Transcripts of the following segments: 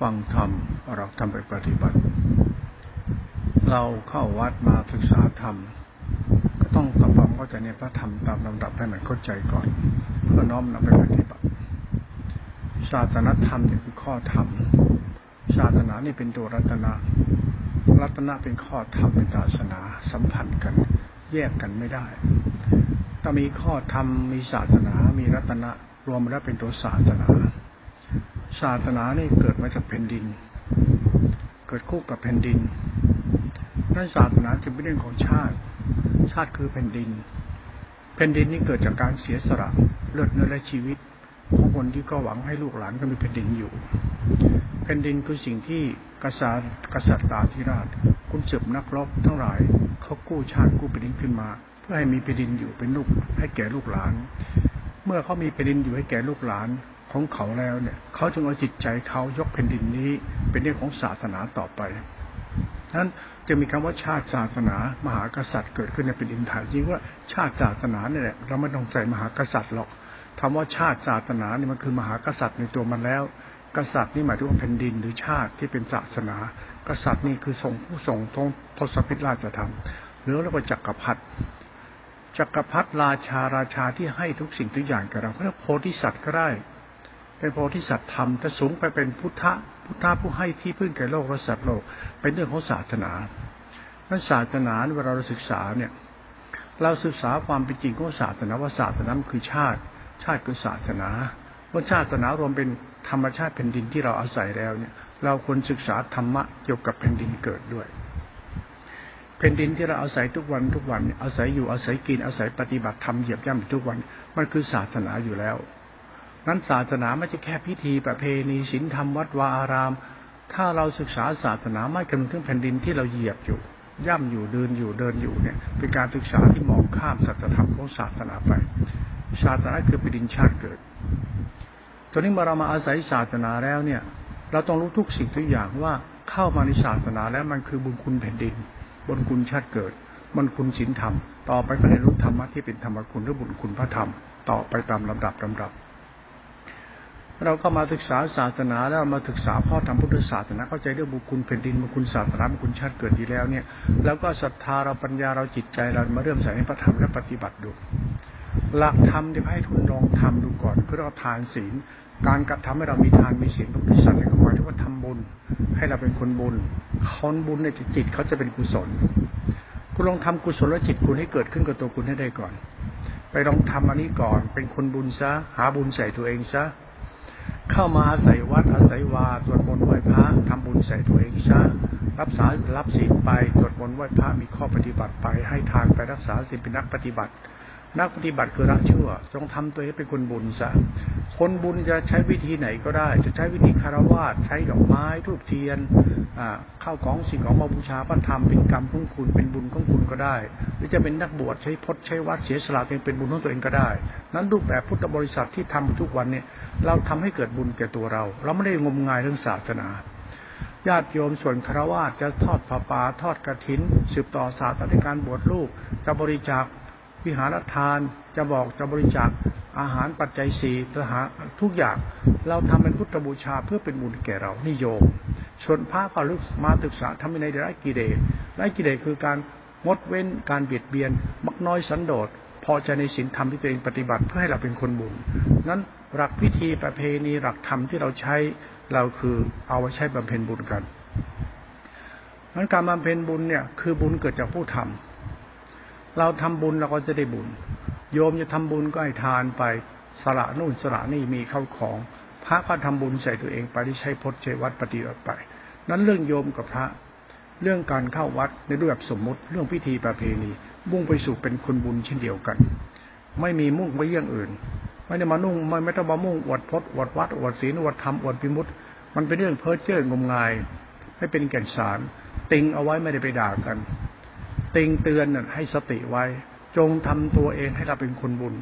ฟังธรรมเราทำไปปฏิบัติ เราเข้าวัดมาศึกษาธรรม ก็ต้องทำความเข้าใจในพระธรรมตามลำดับให้มันเข้าใจก่อนเพื่อน้อมนำไปปฏิบัติ ศาสนธรรมนี่คือข้อธรรม ศาสนานี่เป็นตัวรัตนะรัตนะเป็นข้อธรรมเป็นศาสนาสัมพันธ์กัน แยกกันไม่ได้ถ้ามีข้อธรรมมีศาสนา มีรัตนะรวมแล้วเป็นตัวศาสนา ศาสนานี่เกิดมาจากแผ่นดิน เกิดคู่กับแผ่นดินนั่นศาสนาจึงเป็นเรื่องของชาติ ชาติคือแผ่นดิน แผ่นดินนี่เกิดจากการเสียสละเลือดเนื้อและชีวิตของคนที่ก็หวังให้ลูกหลานก็มีแผ่นดินอยู่ แผ่นดินคือสิ่งที่กษัตริย์กษัตริย์ตาธิราชคุณเสืบนักรบทั้งหลายเขากู้ชาติกู้แผ่นดินขึ้นมา เพื่อให้มีแผ่นดินอยู่เป็นลูกให้แก่ลูกหลาน เมื่อเขามีแผ่นดินอยู่ให้แก่ลูกหลาน ของเขาแล้วเนี่ย เขาจึงเอาจิตใจเขายกแผ่นดินนี้ เป็นเรื่องของศาสนาต่อไปนั้นจะมีคำว่าชาติศาสนา มหากษัตริย์เกิดขึ้นในแผ่นดินไทยจริงว่าชาติศาสนาเนี่ยเราไม่ต้องใส่มหากษัตริย์หรอกคำว่าชาติศาสนาเนี่ยมันคือมหากษัตริย์ในตัวมันแล้ว กษัตริย์นี่หมายถึงว่าแผ่นดินหรือชาติที่เป็นศาสนา กษัตริย์นี่คือทรงผู้ทรงทงทศพิธราชธรรมหรือเรียกว่าจักรพรรดิจักรพรรดิราชาราชาที่ให้ทุกสิ่งทุกอย่างกับเราเพราะโพธิสัตว์ก็ได้ เป็นโพธิสัตว์ธรรมแต่สูงไปเป็นพุทธะพุทธะผู้ให้ที่พึ่งแก่โลกและสัตว์โลก เป็นเรื่องของศาสนานั้นศาสนาเวลาเราศึกษาเนี่ย เราศึกษาความเป็นจริงของศาสนาว่าศาสนาคือชาติ ชาติคือศาสนาว่าชาติศาสนารวมเป็นธรรมชาติแผ่นดินที่เราอาศัยแล้วเนี่ย เราควรศึกษาธรรมะเกี่ยวกับแผ่นดินเกิดด้วยแผ่นดินที่เราอาศัยทุกวันทุกวันอาศัยอยู่อาศัยกินอาศัยปฏิบัติธรรมเหยียบย่ำทุกวัน มันคือศาสนาอยู่แล้ว นั้นศาสนาไม่ใช่แค่พิธีประเพณีศีลธรรมวัดวาอาราม ถ้าเราศึกษาศาสนาไม่กำนึงถึงแผ่นดินที่เราเหยียบอยู่ ย่ำอยู่เดินอยู่เดินอยู่เนี่ย เป็นการศึกษาที่มองข้ามสัจธรรมของศาสนาไป ศาสนาคือแผ่นดินชาติเกิดตอนนี้เมื่อเรามาอาศัยศาสนาแล้วเนี่ย เราต้องรู้ทุกสิ่งทุกอย่างว่าเข้ามาในศาสนาแล้วมันคือบุญคุณแผ่นดิน บุญคุณชาติเกิดมันคุณศีลธรรม ต่อไปก็ได้รู้ธรรมะที่เป็นธรรมคุณหรือบุญคุณพระธรรม ต่อไปตามลำดับลำดับ เราก็มาศึกษาศาสนาแล้วมาศึกษาพ่อธรรมพุทธศาสนาเข้าใจเรื่องบุญคุณแผ่นดินบุญคุณศาสนาบุญคุณชาติเกิดดีแล้วเนี่ยแล้วก็ศรัทธาเราปัญญาเราจิตใจเรามาเริ่มใส่ในพระธรรมและปฏิบัติดูหลักธรรมที่ให้ทุนลองทำดูก่อนคือเราทานศีล การกระทำให้เรามีทานมีศีลพระพุทธศาสนาหมายถึงว่าทำบุญ ให้เราเป็นคนบุญคนบุญในจิตเขาจะเป็นกุศลคุณลองทำกุศลจิตคุณให้เกิดขึ้นกับตัวคุณให้ได้ก่อน ไปลองทำอันนี้ก่อน เป็นคนบุญซะ หาบุญใส่ตัวเองซะ เข้ามาอาศัยวัดอาศัยวาตรวจมนต์ไหว้พระทำบุญใส่ตัวเองซะรับสารับศีลไปตรวจมนต์ไหว้พระมีข้อปฏิบัติไปให้ทานไปรักษาศีลเป็นนักปฏิบัติ นักปฏิบัติคือละชั่วจงทำตัวให้เป็นคนบุญซะคนบุญจะใช้วิธีไหนก็ได้ จะใช้วิธีคารวะใช้ดอกไม้ทูบเทียนเข้าของสิ่งของมาบูชาพระธรรมเป็นกรรมของคุณเป็นบุญของคุณก็ได้ หรือจะเป็นนักบวชใช้พจน์ใช้วัดเสียสละเองเป็นบุญของตัวเองก็ได้ นั้นรูปแบบพุทธบริษัทที่ทำทุกวันเนี่ยเราทำให้เกิดบุญแก่ตัวเรา เราไม่ได้งมงายเรื่องศาสนาญาติโยมส่วนคารวะจะทอดผ้าป่าทอดกระถิน สืบต่อศาสตร์ในการบวชลูกจะบริจาค วิหารทานจะบอกจะบริจาคอาหารปัจจัยสี่ทหาทุกอย่าง เราทำเป็นพุทธบูชาเพื่อเป็นบุญแก่เรานิยมชนพระก็ลึกมาศึกษาทำในไร้กิเลสไร้กิเลสคือการงดเว้นการเบียดเบียน มักน้อยสันโดษพอใจในศีลธรรมที่ตัวเองปฏิบัติเพื่อให้เราเป็นคนบุญนั้นหลักพิธีประเพณีหลักธรรมที่เราใช้เราคือเอาไว้ใช้บำเพ็ญบุญกันนั้นการบำเพ็ญบุญเนี่ยคือบุญเกิดจากผู้ทำ เราทำบุญเราก็จะได้บุญ โยมจะทำบุญก็ให้ทานไปสละนู่นสละนี่มีเข้าของ พระก็ทำบุญใส่ตัวเองไปที่ใช้พจน์ใช้วัดปฏิบัติไป นั้นเรื่องโยมกับพระ เรื่องการเข้าวัดในรูปแบบสมมุติเรื่องพิธีประเพณี มุ่งไปสู่เป็นคนบุญเช่นเดียวกัน ไม่มีมุ่งไปเรื่องอื่น ไม่ได้มานุ่งไม่ไม่ต้องมามุ่งอวดพจน์อวดวัดอวดศีลอวดธรรมอวดพิมุตมันเป็นเรื่องเพ้อเจ้องมงาย ไม่เป็นแก่นสาร ติงเอาไว้ไม่ได้ไปด่ากัน ติงเตือนให้สติไว้ จงทำตัวเองให้เราเป็นคนบุญ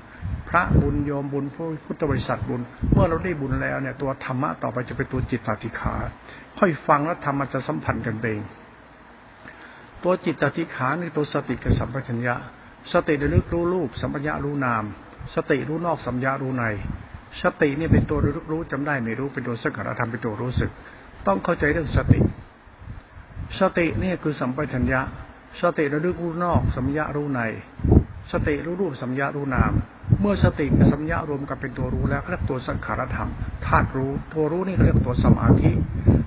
พระบุญโยมบุญผู้พุทธบริษัทบุญ เมื่อเราได้บุญแล้วเนี่ย ตัวธรรมะต่อไปจะเป็นตัวจิตตติขา ค่อยฟังแล้วธรรมมันจะสัมพันธ์กันเอง ตัวจิตตติขาในตัวสติกับสัมปชัญญะ สติระลึกรู้รูปสัมปชัญญะรู้นาม สติรู้นอกสัมยารู้ใน สติเนี่ยเป็นตัวระลึกรู้จำได้ไม่รู้เป็นตัวสังขารธรรมเป็นตัวรู้สึก ต้องเข้าใจเรื่องสติ สติเนี่ยคือสัมปชัญญะ สติระลึกรู้นอกสัมยารู้ใน สติรู้รูปสัมยารู้นาม เมื่อสติกับสัมยารวมกันเป็นตัวรู้แล้วเรียกตัวสังขารธรรมธาตุรู้ตัวรู้นี่เรียกตัวสมาธิ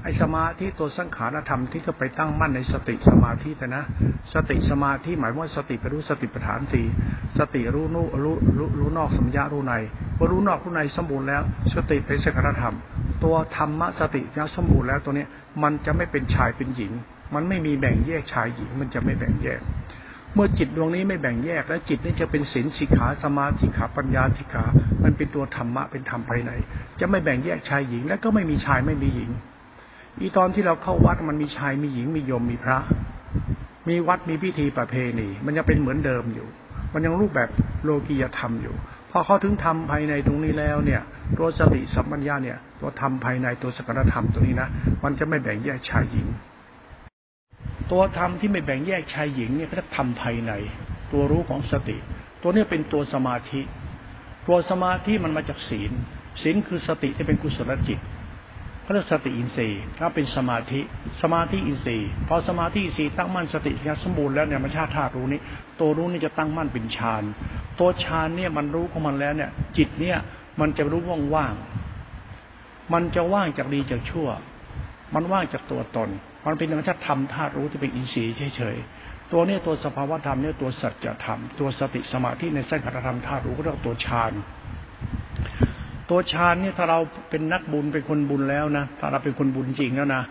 ไอสมาธิตัวสังขารธรรมที่จะไปตั้งมั่นในสติสมาธิแต่นะ สติสมาธิหมายว่าสติไปรู้สติปัฏฐานสี่สติรู้นู้รู้รู้รู้นอกสัมยารู้ในพอรู้นอกรู้ในสมบูรณ์แล้ว สติเป็นสังขารธรรม ตัวธรรมสติยสมบูรณ์แล้วตัวนี้มันจะไม่เป็นชายเป็นหญิง มันไม่มีแบ่งแยกชายหญิง มันจะไม่แบ่งแยก เมื่อจิตดวงนี้ไม่แบ่งแยก แล้วจิตนี้จะเป็นศีลสิกขาสมาธิขาปัญญาธิขา มันเป็นตัวธรรมะเป็นธรรมภายใน จะไม่แบ่งแยกชายหญิง และก็ไม่มีชายไม่มีหญิง อีตอนที่เราเข้าวัดมันมีชายมีหญิงมีโยมมีพระ มีวัดมีพิธีประเพณี มันยังเป็นเหมือนเดิมอยู่ มันยังรูปแบบโลกียธรรมอยู่พอเขาถึงทำภายในตรงนี้แล้วเนี่ยตัวสติสัมปัญญาเนี่ยตัวธรรมภายในตัวสกรธรรมตัวนี้นะ มันจะไม่แบ่งแยกชายหญิง ตัวธรรมที่ไม่แบ่งแยกชายหญิงเนี่ยก็จะทำภายใน ตัวรู้ของสติ ตัวนี้เป็นตัวสมาธิ ตัวสมาธิมันมาจากศีล ศีลคือสติที่เป็นกุศลจิตเขาเรียกสติอินทรีย์ถ้าเป็นสมาธิสมาธิอินทรีย์พอสมาธิอินทรีย์ตั้งมั่นสติสมบูรณ์แล้วเนี่ยมันชาติธาตุรู้นี้ ตัวรู้นี่จะตั้งมั่นเป็นฌานตัวฌานเนี่ยมันรู้ของมันแล้วเนี่ย จิตเนี่ยมันจะรู้ว่างๆมันจะว่างจากดีจากชั่ว มันว่างจากตัวตน มันเป็นธรรมชาติธรรมธาตุรู้ที่เป็นอินทรีย์เฉยๆตัวนี้ตัวสภาวธรรมเนี่ยตัวสัจธรรม ตัวสติสมาธิในเส้นขธรรมธาตุรู้ก็เรียกตัวฌานตัวฌานเนี่ยถ้าเราเป็นนักบุญเป็นคนบุญแล้วนะถ้าเราเป็นคนบุญจริงแล้วนะ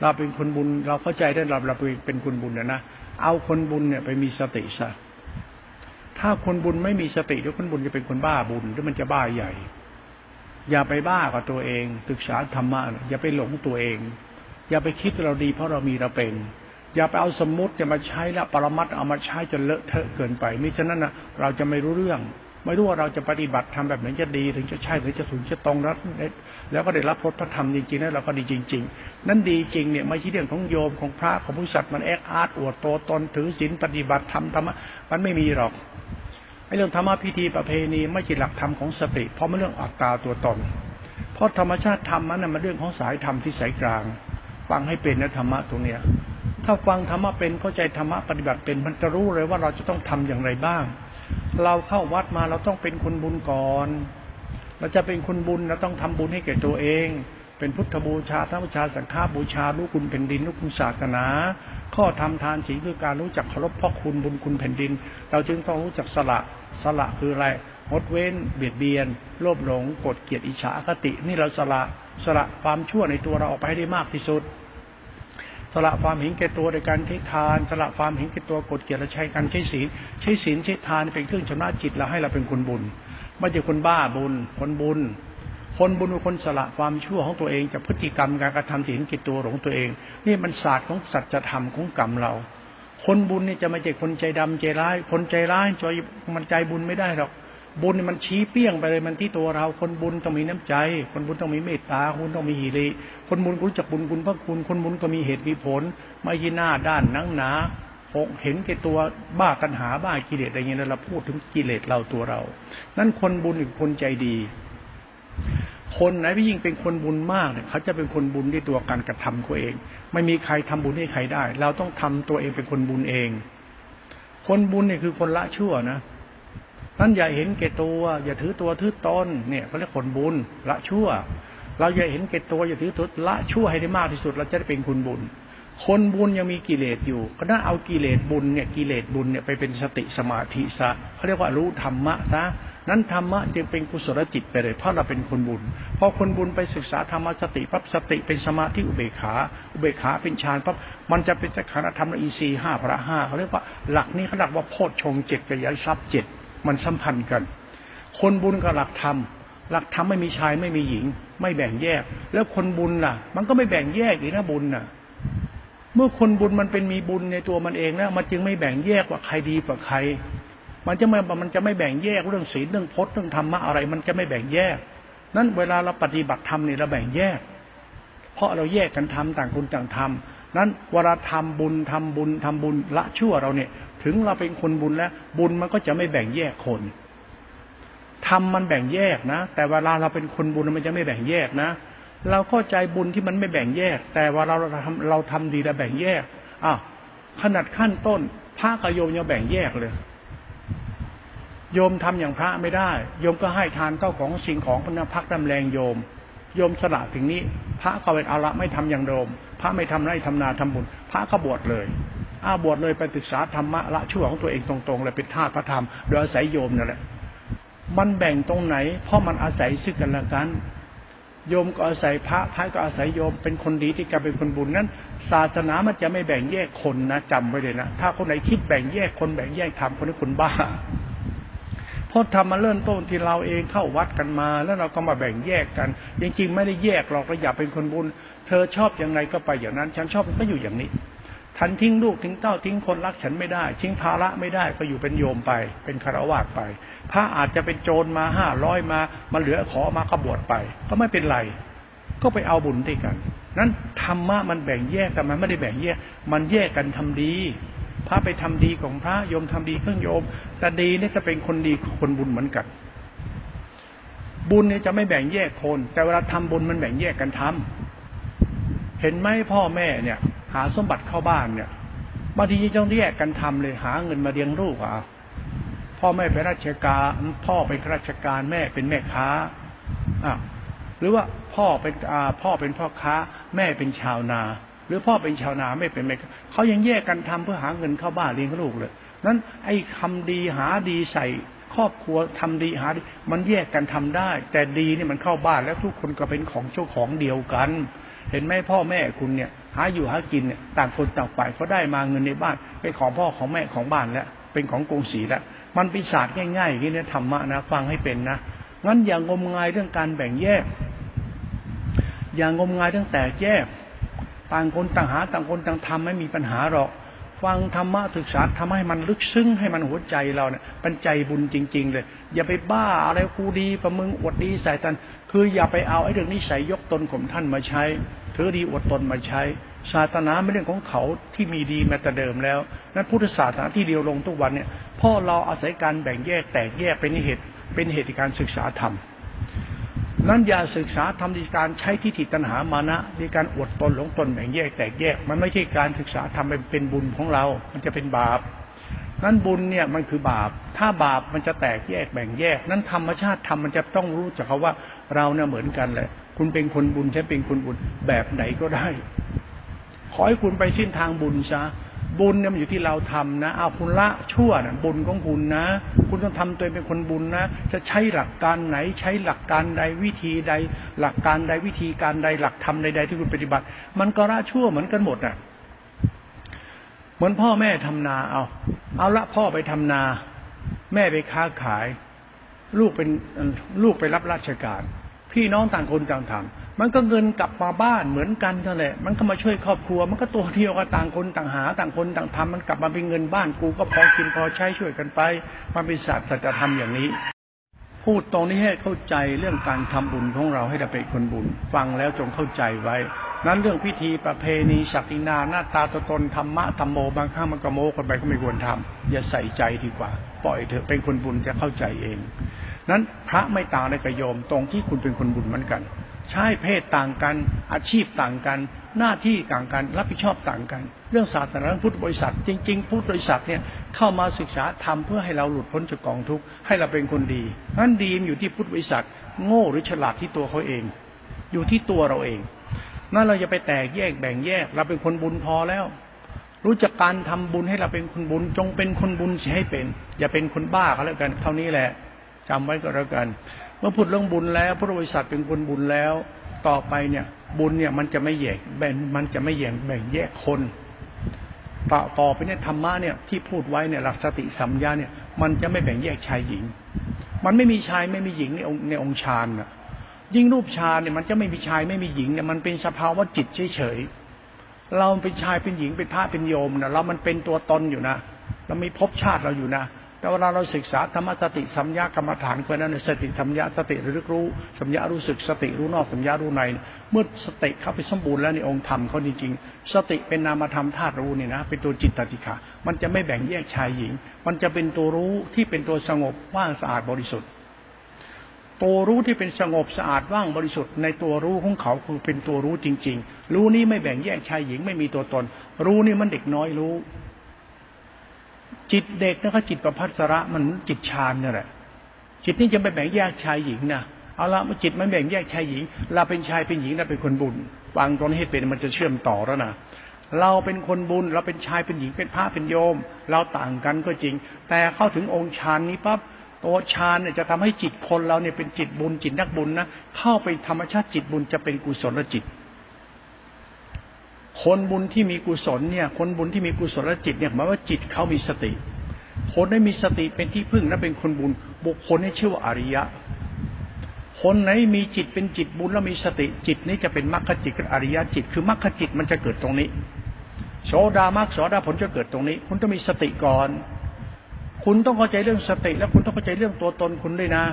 เราเป็นคนบุญเราเข้าใจได้เราเราเป็นคนบุญนะนะเอาคนบุญเนี่ยไปมีสติซะถ้าคนบุญไม่มีสติเดี๋ยวคนบุญจะเป็นคนบ้าบุญหรือมันจะบ้าใหญ่ อย่าไปบ้ากับตัวเอง ศึกษาธรรมะอย่าไปหลงตัวเอง อย่าไปคิดเราดีเพราะเรามีเราเป็น อย่าไปเอาสมมติจะมาใช้และปรมัตเอามาใช้จนเลอะเทอะเกินไปมิฉะนั้นนะเราจะไม่รู้เรื่อง ไม่รู้ว่าเราจะปฏิบัติทำแบบไหนจะดี ถึงจะใช่หรือจะถูกจะตรงแล้วแล้วก็ได้รับพระธรรมจริงๆแล้วเราก็ดีจริง ๆ นั่นดีจริงเนี่ยไม่ใช่เรื่องของโยมของพระของผู้สัตว์มันแอกอาร์ตอวดโตตนถือศีลปฏิบัติธรรมธรรมะมันไม่มีหรอกไอ้เรื่องธรรมะพิธีประเพณีไม่ใช่หลักธรรมของสติ เพราะมันเรื่องอัตตาตัวตน เพราะธรรมชาติธรรมนั้นมันเรื่องของสายธรรมที่สายกลาง ฟังให้เป็นนะธรรมะตรงเนี้ย ถ้าฟังธรรมะเป็นเข้าใจธรรมะปฏิบัติเป็นมันจะรู้เลยว่าเราจะต้องทำอย่างไรบ้าง เราเข้าวัดมาเราต้องเป็นคนบุญก่อน เราจะเป็นคนบุญเราต้องทำบุญให้แก่ตัวเอง เป็นพุทธบูชาธรรมบูชาสังฆบูชาลูกคุณแผ่นดินลูกคุณศาสนา ข้อทำทานศีลคือการรู้จักเคารพพ่อคุณบุญคุณแผ่นดิน เราจึงต้องรู้จักสละสละคืออะไร งดเว้น เบียดเบียน โลภหลงกดเกลียดอิจฉาคติ นี่เราสละสละความชั่วในตัวเราออกไปให้ได้มากที่สุด สละความเห็นแก่ตัวในการใช้ทาน สละความเห็นแก่ตัวกดเกลียดและใช้การใช้ศีลใช้ศีลใช้ทานเป็นเครื่องชำระจิตเราให้เราเป็นคนบุญไม่ใช่คนบ้าบุญ คนบุญ คนบุญเป็นคนสละความชั่วของตัวเองจากพฤติกรรมการกระทำที่เห็นแก่ตัวของตัวเอง นี่มันศาสตร์ของสัจธรรมของกรรมเรา คนบุญนี่จะไม่ใช่คนใจดำใจร้าย คนใจร้ายจอยมันใจบุญไม่ได้หรอก บุญมันชี้เปี้ยงไปเลยมันที่ตัวเรา คนบุญต้องมีน้ำใจ คนบุญต้องมีเมตตาคุณต้องมีหิริคนบุญรู้จักบุญคุณพระคุณ คนบุญก็มีเหตุมีผล ไม่ยีหน้าด้านนังหนาเห็นแก่ตัวบ้ากันหาบ้ากิเลสอะไรเงี้ยเราพูดถึงกิเลสเราตัวเรา นั่นคนบุญหรือคนใจดี คนไหนที่ยิ่งเป็นคนบุญมากเนี่ยเขาจะเป็นคนบุญด้วยตัวการกระทำตัวเอง ไม่มีใครทำบุญให้ใครได้ เราต้องทำตัวเองเป็นคนบุญเอง คนบุญเนี่ยคือคนละชั่วนะ นั้นอย่าเห็นแก่ตัว อย่าถือตัวถือตนเนี่ยเขาเรียกคนบุญละชั่ว เราอย่าเห็นแก่ตัวอย่าถือตัวละชั่วให้ได้มากที่สุด เราจะได้เป็นคนบุญ คนบุญยังมีกิเลสอยู่ก็น่าเอากิเลสบุญเนี่ยกิเลสบุญเนี่ยไปเป็นสติสมาธิซะเขาเรียกว่ารู้ธรรมะซะนั้นธรรมะจึงเป็นกุศลจิตไปเลยเพราะเราเป็นคนบุญพอคนบุญไปศึกษาธรรมสติปั๊บสติเป็นสมาธิอุเบกขาอุเบกขาเป็นฌานปั๊บมันจะเป็นสักขณธรรมอินทรีห้าพระห้าเขาเรียกว่าหลักนี้เขาเรียกว่าโพชฌงเจ็ดกับยทรัพย์เจ็ด มันสัมพันธ์กัน คนบุญกับหลักธรรม หลักธรรมไม่มีชายไม่มีหญิง ไม่แบ่งแยก แล้วคนบุญล่ะ มันก็ไม่แบ่งแยกอีกนะบุญน่ะ เมื่อคนบุญมันเป็นมีบุญในตัวมันเองแล้วมันจึงไม่แบ่งแยกว่าใครดีกว่าใคร มันจะไม่มันจะไม่แบ่งแยกเรื่องศีลเรื่องพจน์เรื่องธรรมะอะไร มันจะไม่แบ่งแยก นั้นเวลาเราปฏิบัติธรรมนี่เราแบ่งแยก เพราะเราแยกกันทำต่างคนต่างทำนั้นเวลาทำบุญทำบุญทำบุญละชั่วเราเนี่ย ถึงเราเป็นคนบุญแล้ว บุญมันก็จะไม่แบ่งแยกคนทำมันแบ่งแยกนะ แต่เวลาเราเป็นคนบุญมันจะไม่แบ่งแยกนะ เราเข้าใจบุญที่มันไม่แบ่งแยก แต่ว่าเราเราทำเราทำดีแล้วแบ่งแยกอะขนาดขั้นต้นพระกับโยมยังแบ่งแยกเลยโยมทำอย่างพระไม่ได้ โยมก็ให้ทานเข้าของสิ่งของพระพักดำแรงโยม โยมสละถึงนี้ พระก็เป็นอาละไม่ทำอย่างโดมพระไม่ทำไรทำนาทำบุญ พระก็บวชเลย อ้าบวชเลยไปศึกษาธรรมะละชั่วของตัวเองตรงๆเลยเป็นธาตุพระธรรมโดยอาศัยโยมนั่นแหละมันแบ่งตรงไหน เพราะมันอาศัยซึ่งกันและกัน โยมก็อาศัยพระพระก็อาศัยโยม เป็นคนดีที่กลายเป็นคนบุญนั้น ศาสนามันจะไม่แบ่งแยกคนนะจำไว้เลยนะถ้าคนไหนคิดแบ่งแยกคนแบ่งแยกทำคนนี้คนบ้าเพราะทำมาเริ่มต้นที่เราเองเข้าวัดกันมา แล้วเราก็มาแบ่งแยกกันจริงๆไม่ได้แยกหรอกเราอยากเป็นคนบุญ เธอชอบอย่างไรก็ไปอย่างนั้น ฉันชอบก็อยู่อย่างนี้ ทันทิ้งลูกทิ้งเต้าทิ้งคนรักฉันไม่ได้ทิ้งภาระไม่ได้ก็อยู่เป็นโยมไป เป็นคารวะไป พระอาจจะเป็นโจรมาห้าร้อยมามาเหลือขอมาขบวชไป ก็ไม่เป็นไร ก็ไปเอาบุญด้วยกัน นั้นธรรมะมันแบ่งแยกแต่มันไม่ได้แบ่งแยก มันแยกกันทำดี พระไปทำดีของพระโยมทำดีเครื่องโยม แต่ดีนี่จะเป็นคนดีคนบุญเหมือนกัน บุญเนี่ยจะไม่แบ่งแยกคน แต่เวลาทำบุญมันแบ่งแยกกันทำเห็นไหมพ่อแม่เนี่ย หาสมบัติเข้าบ้านเนี่ยบางทีต้องแยกกันทำเลยหาเงินมาเลี้ยงลูกอะพ่อแม่เป็นราชการพ่อเป็นข้าราชการแม่เป็นแม่ค้าอะหรือว่าพ่อเป็นอ่าพ่อเป็นพ่อค้า แม่เป็นชาวนา หรือพ่อเป็นชาวนาไม่เป็นแม่เขายังแยกกันทำเพื่อหาเงินเข้าบ้านเลี้ยงลูกเลยนั้นไอ้คำดีหาดีใส่ครอบครัวทำดีหาดีมันแยกกันทำได้ แต่ดีนี่มันเข้าบ้านแล้วทุกคนก็เป็นของเจ้าของเดียวกัน เห็นไหมพ่อแม่คุณเนี่ย หาอยู่หากินเนี่ยต่างคนต่างไปเขาได้มาเงินในบ้านเป็นของพ่อของแม่ของบ้านแล้วเป็นของกงสีแล้วมันเป็นศาสตร์ง่ายๆอย่างนี้ธรรมะนะฟังให้เป็นนะงั้นอย่างงมงายเรื่องการแบ่งแยก อย่างงมงายเรื่องแตกแยกต่างคนต่างหาต่างคนต่างทำไม่มีปัญหาหรอก ฟังธรรมะศึกษาทำให้มันลึกซึ้งให้มันหัวใจเราเนี่ยเป็นใจบุญจริง ๆ เลย อย่าไปบ้าอะไรกูดีประมึงอวดดีใส่ตัน คืออย่าไปเอาไอ้เรื่องนี้ใส่ยกตนข่มท่านมาใช้ ถือดีอวดตนมาใช้ ศาสนาไม่เรื่องของเขาที่มีดีมาแต่เดิมแล้ว นั้นพุทธศาสนาที่เดียวลงทุกวันเนี่ยพ่อเราอาศัยการแบ่งแยกแตกแยกเป็นเหตุเป็นเหตุการศึกษาธรรมนั้นอย่าศึกษาทำในการใช้ทิฏฐิตัณหามานะในการอวดตนหลงตนแบ่งแยกแตกแยก มันไม่ใช่การศึกษาทำเป็นเป็นบุญของเรา มันจะเป็นบาป นั้นบุญเนี่ยมันคือบาป ถ้าบาปมันจะแตกแยกแบ่งแยก นั้นธรรมชาติธรรมมันจะต้องรู้จักเขาว่าเราเนี่ยเหมือนกันแหละ คุณเป็นคนบุญฉันเป็นคนบุญแบบไหนก็ได้ ขอให้คุณไปสิ้นทางบุญซะบุญเนี่ยมันอยู่ที่เราทำนะเอาคุณละชั่วนะบุญของคุณนะ คุณต้องทำตัวเป็นคนบุญนะ จะใช้หลักการไหน ใช้หลักการใดวิธีใด หลักการใดวิธีการใดหลักธรรมใดๆที่คุณปฏิบัติ มันก็ละชั่วเหมือนกันหมดอะเหมือนพ่อแม่ทำนาเอา เอาละพ่อไปทำนา แม่ไปค้าขาย ลูกเป็นลูกไปรับราชการ พี่น้องต่างคนต่างทำมันก็เงินกลับมาบ้านเหมือนกันนั่นแหละ มันก็มาช่วยครอบครัว มันก็ตัวเดียวกันต่างคนต่างหา ต่างคนต่างทำมันกลับมาเป็นเงินบ้านกูก็พอกินพอใช้ช่วยกันไป มันเป็นศาสตร์สัจธรรมอย่างนี้ พูดตรงนี้ให้เข้าใจเรื่องการทำบุญของเราให้เราเป็นคนบุญ ฟังแล้วจงเข้าใจไว้ นั้นเรื่องพิธีประเพณีศักดินาหน้าตาตตนธรรมะธรรมโมบางครั้งมันก็โมกันไปก็ไม่ควรทำอย่าใส่ใจดีกว่า ปล่อยเถอะเป็นคนบุญจะเข้าใจเอง นั้นพระไม่ต่างในกระโยม ตรงที่คุณเป็นคนบุญเหมือนกัน ใช่เพศต่างกัน อาชีพต่างกัน หน้าที่ต่างกัน รับผิดชอบต่างกัน เรื่องศาสนาพุทธบริษัท จริง ๆ พุทธบริษัทเนี่ยเข้ามาศึกษาทำเพื่อให้เราหลุดพ้นจากกองทุกข์ให้เราเป็นคนดีนั้นดีมอยู่ที่พุทธบริษัท โง่หรือฉลาดที่ตัวเขาเอง อยู่ที่ตัวเราเองนั่นเราจะไปแตกแยกแบ่งแยก เราเป็นคนบุญพอแล้ว รู้จักการทำบุญให้เราเป็นคนบุญ จงเป็นคนบุญให้เป็น อย่าเป็นคนบ้าก็แล้วกันเท่านี้แหละ จำไว้ก็แล้วกัน เมื่อพูดเรื่องบุญแล้วพุทธบริษัทเป็นคนบุญแล้ว ต่อไปเนี่ย บุญเนี่ยมันจะไม่แยกแบ่งมันจะไม่แยกแบ่งแยกคนต่อต่อไปเนี่ยธรรมะเนี่ยที่พูดไว้เนี่ยหลักสติสัมยาเนี่ย มันจะไม่แบ่งแยกชายหญิง มันไม่มีชายไม่มีหญิงในองค์ในองค์ฌานน่ะ ยิ่งรูปฌานเนี่ยมันจะไม่มีชายไม่มีหญิงเนี่ยมันเป็นสภาวะจิตเฉยๆเราเป็นชายเป็นหญิงเป็นพระเป็นโยมนะเรามันเป็นตัวตนอยู่นะเรามีภพชาติเราอยู่นะ แต่เวลาเราศึกษาธรรมสติสัมยากรรมฐานคนนั้นสติสัมยาสติระลึกรู้สัมยารู้สึกสติรู้นอกสัมยารู้ใน เมื่อสติเข้าไปสมบูรณ์แล้วในองค์ธรรมเขาจริงๆ สติเป็นนามธรรมธาตุรู้เนี่ยนะเป็นตัวจิตตติขามันจะไม่แบ่งแยกชายหญิง มันจะเป็นตัวรู้ที่เป็นตัวสงบว่างสะอาดบริสุทธิ์ตัวรู้ที่เป็นสงบสะอาดว่างบริสุทธิ์ในตัวรู้ของเขาคือเป็นตัวรู้จริง ๆ รู้นี้ไม่แบ่งแยกชายหญิงไม่มีตัวตน รู้นี่มันเด็กน้อยรู้ จิตเด็กนะเขาจิตประพัสระมันจิตฌานนี่แหละ จิตนี่จะไม่แบ่งแยกชายหญิงนะเอาละมันจิตมันแบ่งแยกชายหญิง เราเป็นชายเป็นหญิงเราเป็นคนบุญวางตรงนี้ให้เป็นมันจะเชื่อมต่อแล้วนะเราเป็นคนบุญเราเป็นชายเป็นหญิงเป็นพระเป็นโยม เราต่างกันก็จริง แต่เข้าถึงองค์ฌานนี้ปั๊บตัวฌานเนี่ยจะทำให้จิตคนเราเนี่ยเป็นจิตบุญจิตนักบุญนะเข้าไปธรรมชาติจิตบุญจะเป็นกุศลจิต คนบุญที่มีกุศลเนี่ยคนบุญที่มีกุศลจิตเนี่ยหมายว่าจิตเขามีสติ คนได้มีสติเป็นที่พึ่งและเป็นคนบุญ บุคคลนี้ชื่อว่าอริยะ คนไหนมีจิตเป็นจิตบุญแล้วมีสติจิตนี้จะเป็นมรรคจิตกับอริยะจิต คือมรรคจิตมันจะเกิดตรงนี้โสดามรรคโสดาผลจะเกิดตรงนี้ คุณต้องมีสติก่อน คุณต้องเข้าใจเรื่องสติ แล้วคุณต้องเข้าใจเรื่องตัวตนคุณด้วยนะ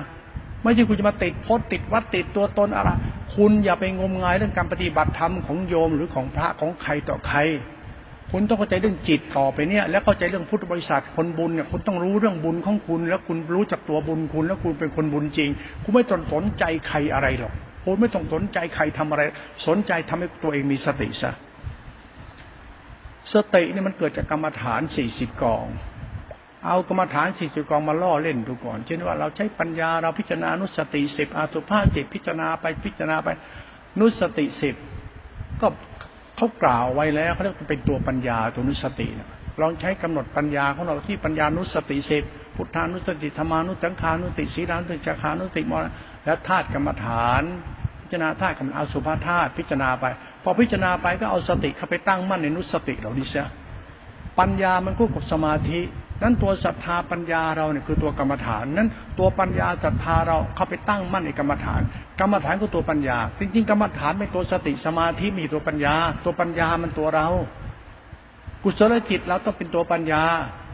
ไม่ใช่คุณจะมาติดพจน์ติดวัดติดตัวตนอะไร คุณอย่าไปงมงายเรื่องการปฏิบัติธรรมของโยมหรือของพระของใครต่อใคร คุณต้องเข้าใจเรื่องจิตต่อไปเนี่ย แล้วเข้าใจเรื่องพุทธบริษัทคนบุญเนี่ยคุณต้องรู้เรื่องบุญของคุณ แล้วคุณรู้จักตัวบุญคุณ แล้วคุณเป็นคนบุญจริง คุณไม่ต้องสนใจใครอะไรหรอกคุณไม่ต้องสนใจใครทำอะไร สนใจทำให้ตัวเองมีสติซะสติเนี่ยมันเกิดจากกรรมฐานสี่สิบกอง เอากรรมฐานสี่สิบกองมาล่อเล่นดูก่อน เช่นว่าเราใช้ปัญญาเราพิจารณานุสติสิบอาตุภาสิบพิจารณาไปพิจารณาไปนุสติสิบก็เขากล่าวไว้แล้วเขาเรียกเป็นตัวปัญญาตัวนุสตินะลองใช้กำหนดปัญญาของเราที่ปัญญานุสติสิบพุทธานุสติธรรมานุสังขานุติสีรานุติจักขานุติมรและธาตุกรรมฐาน พิจารณาธาตุกรรมอาสุภาธาตุพิจารณาไป พอพิจารณาไปก็เอาสติเข้าไปตั้งมั่นในนุสติเหล่านี้เสีย ปัญญามันก็กับสมาธิ นั้นตัวศรัทธาปัญญาเราเนี่ยคือตัวกรรมฐาน นั้นตัวปัญญาศรัทธาเราเข้าไปตั้งมั่นในกรรมฐาน กรรมฐานก็ตัวปัญญา จริงๆ กรรมฐานเป็นตัวสติสมาธิมีตัวปัญญา ตัวปัญญามันตัวเรา กุศลจิตเราต้องเป็นตัวปัญญา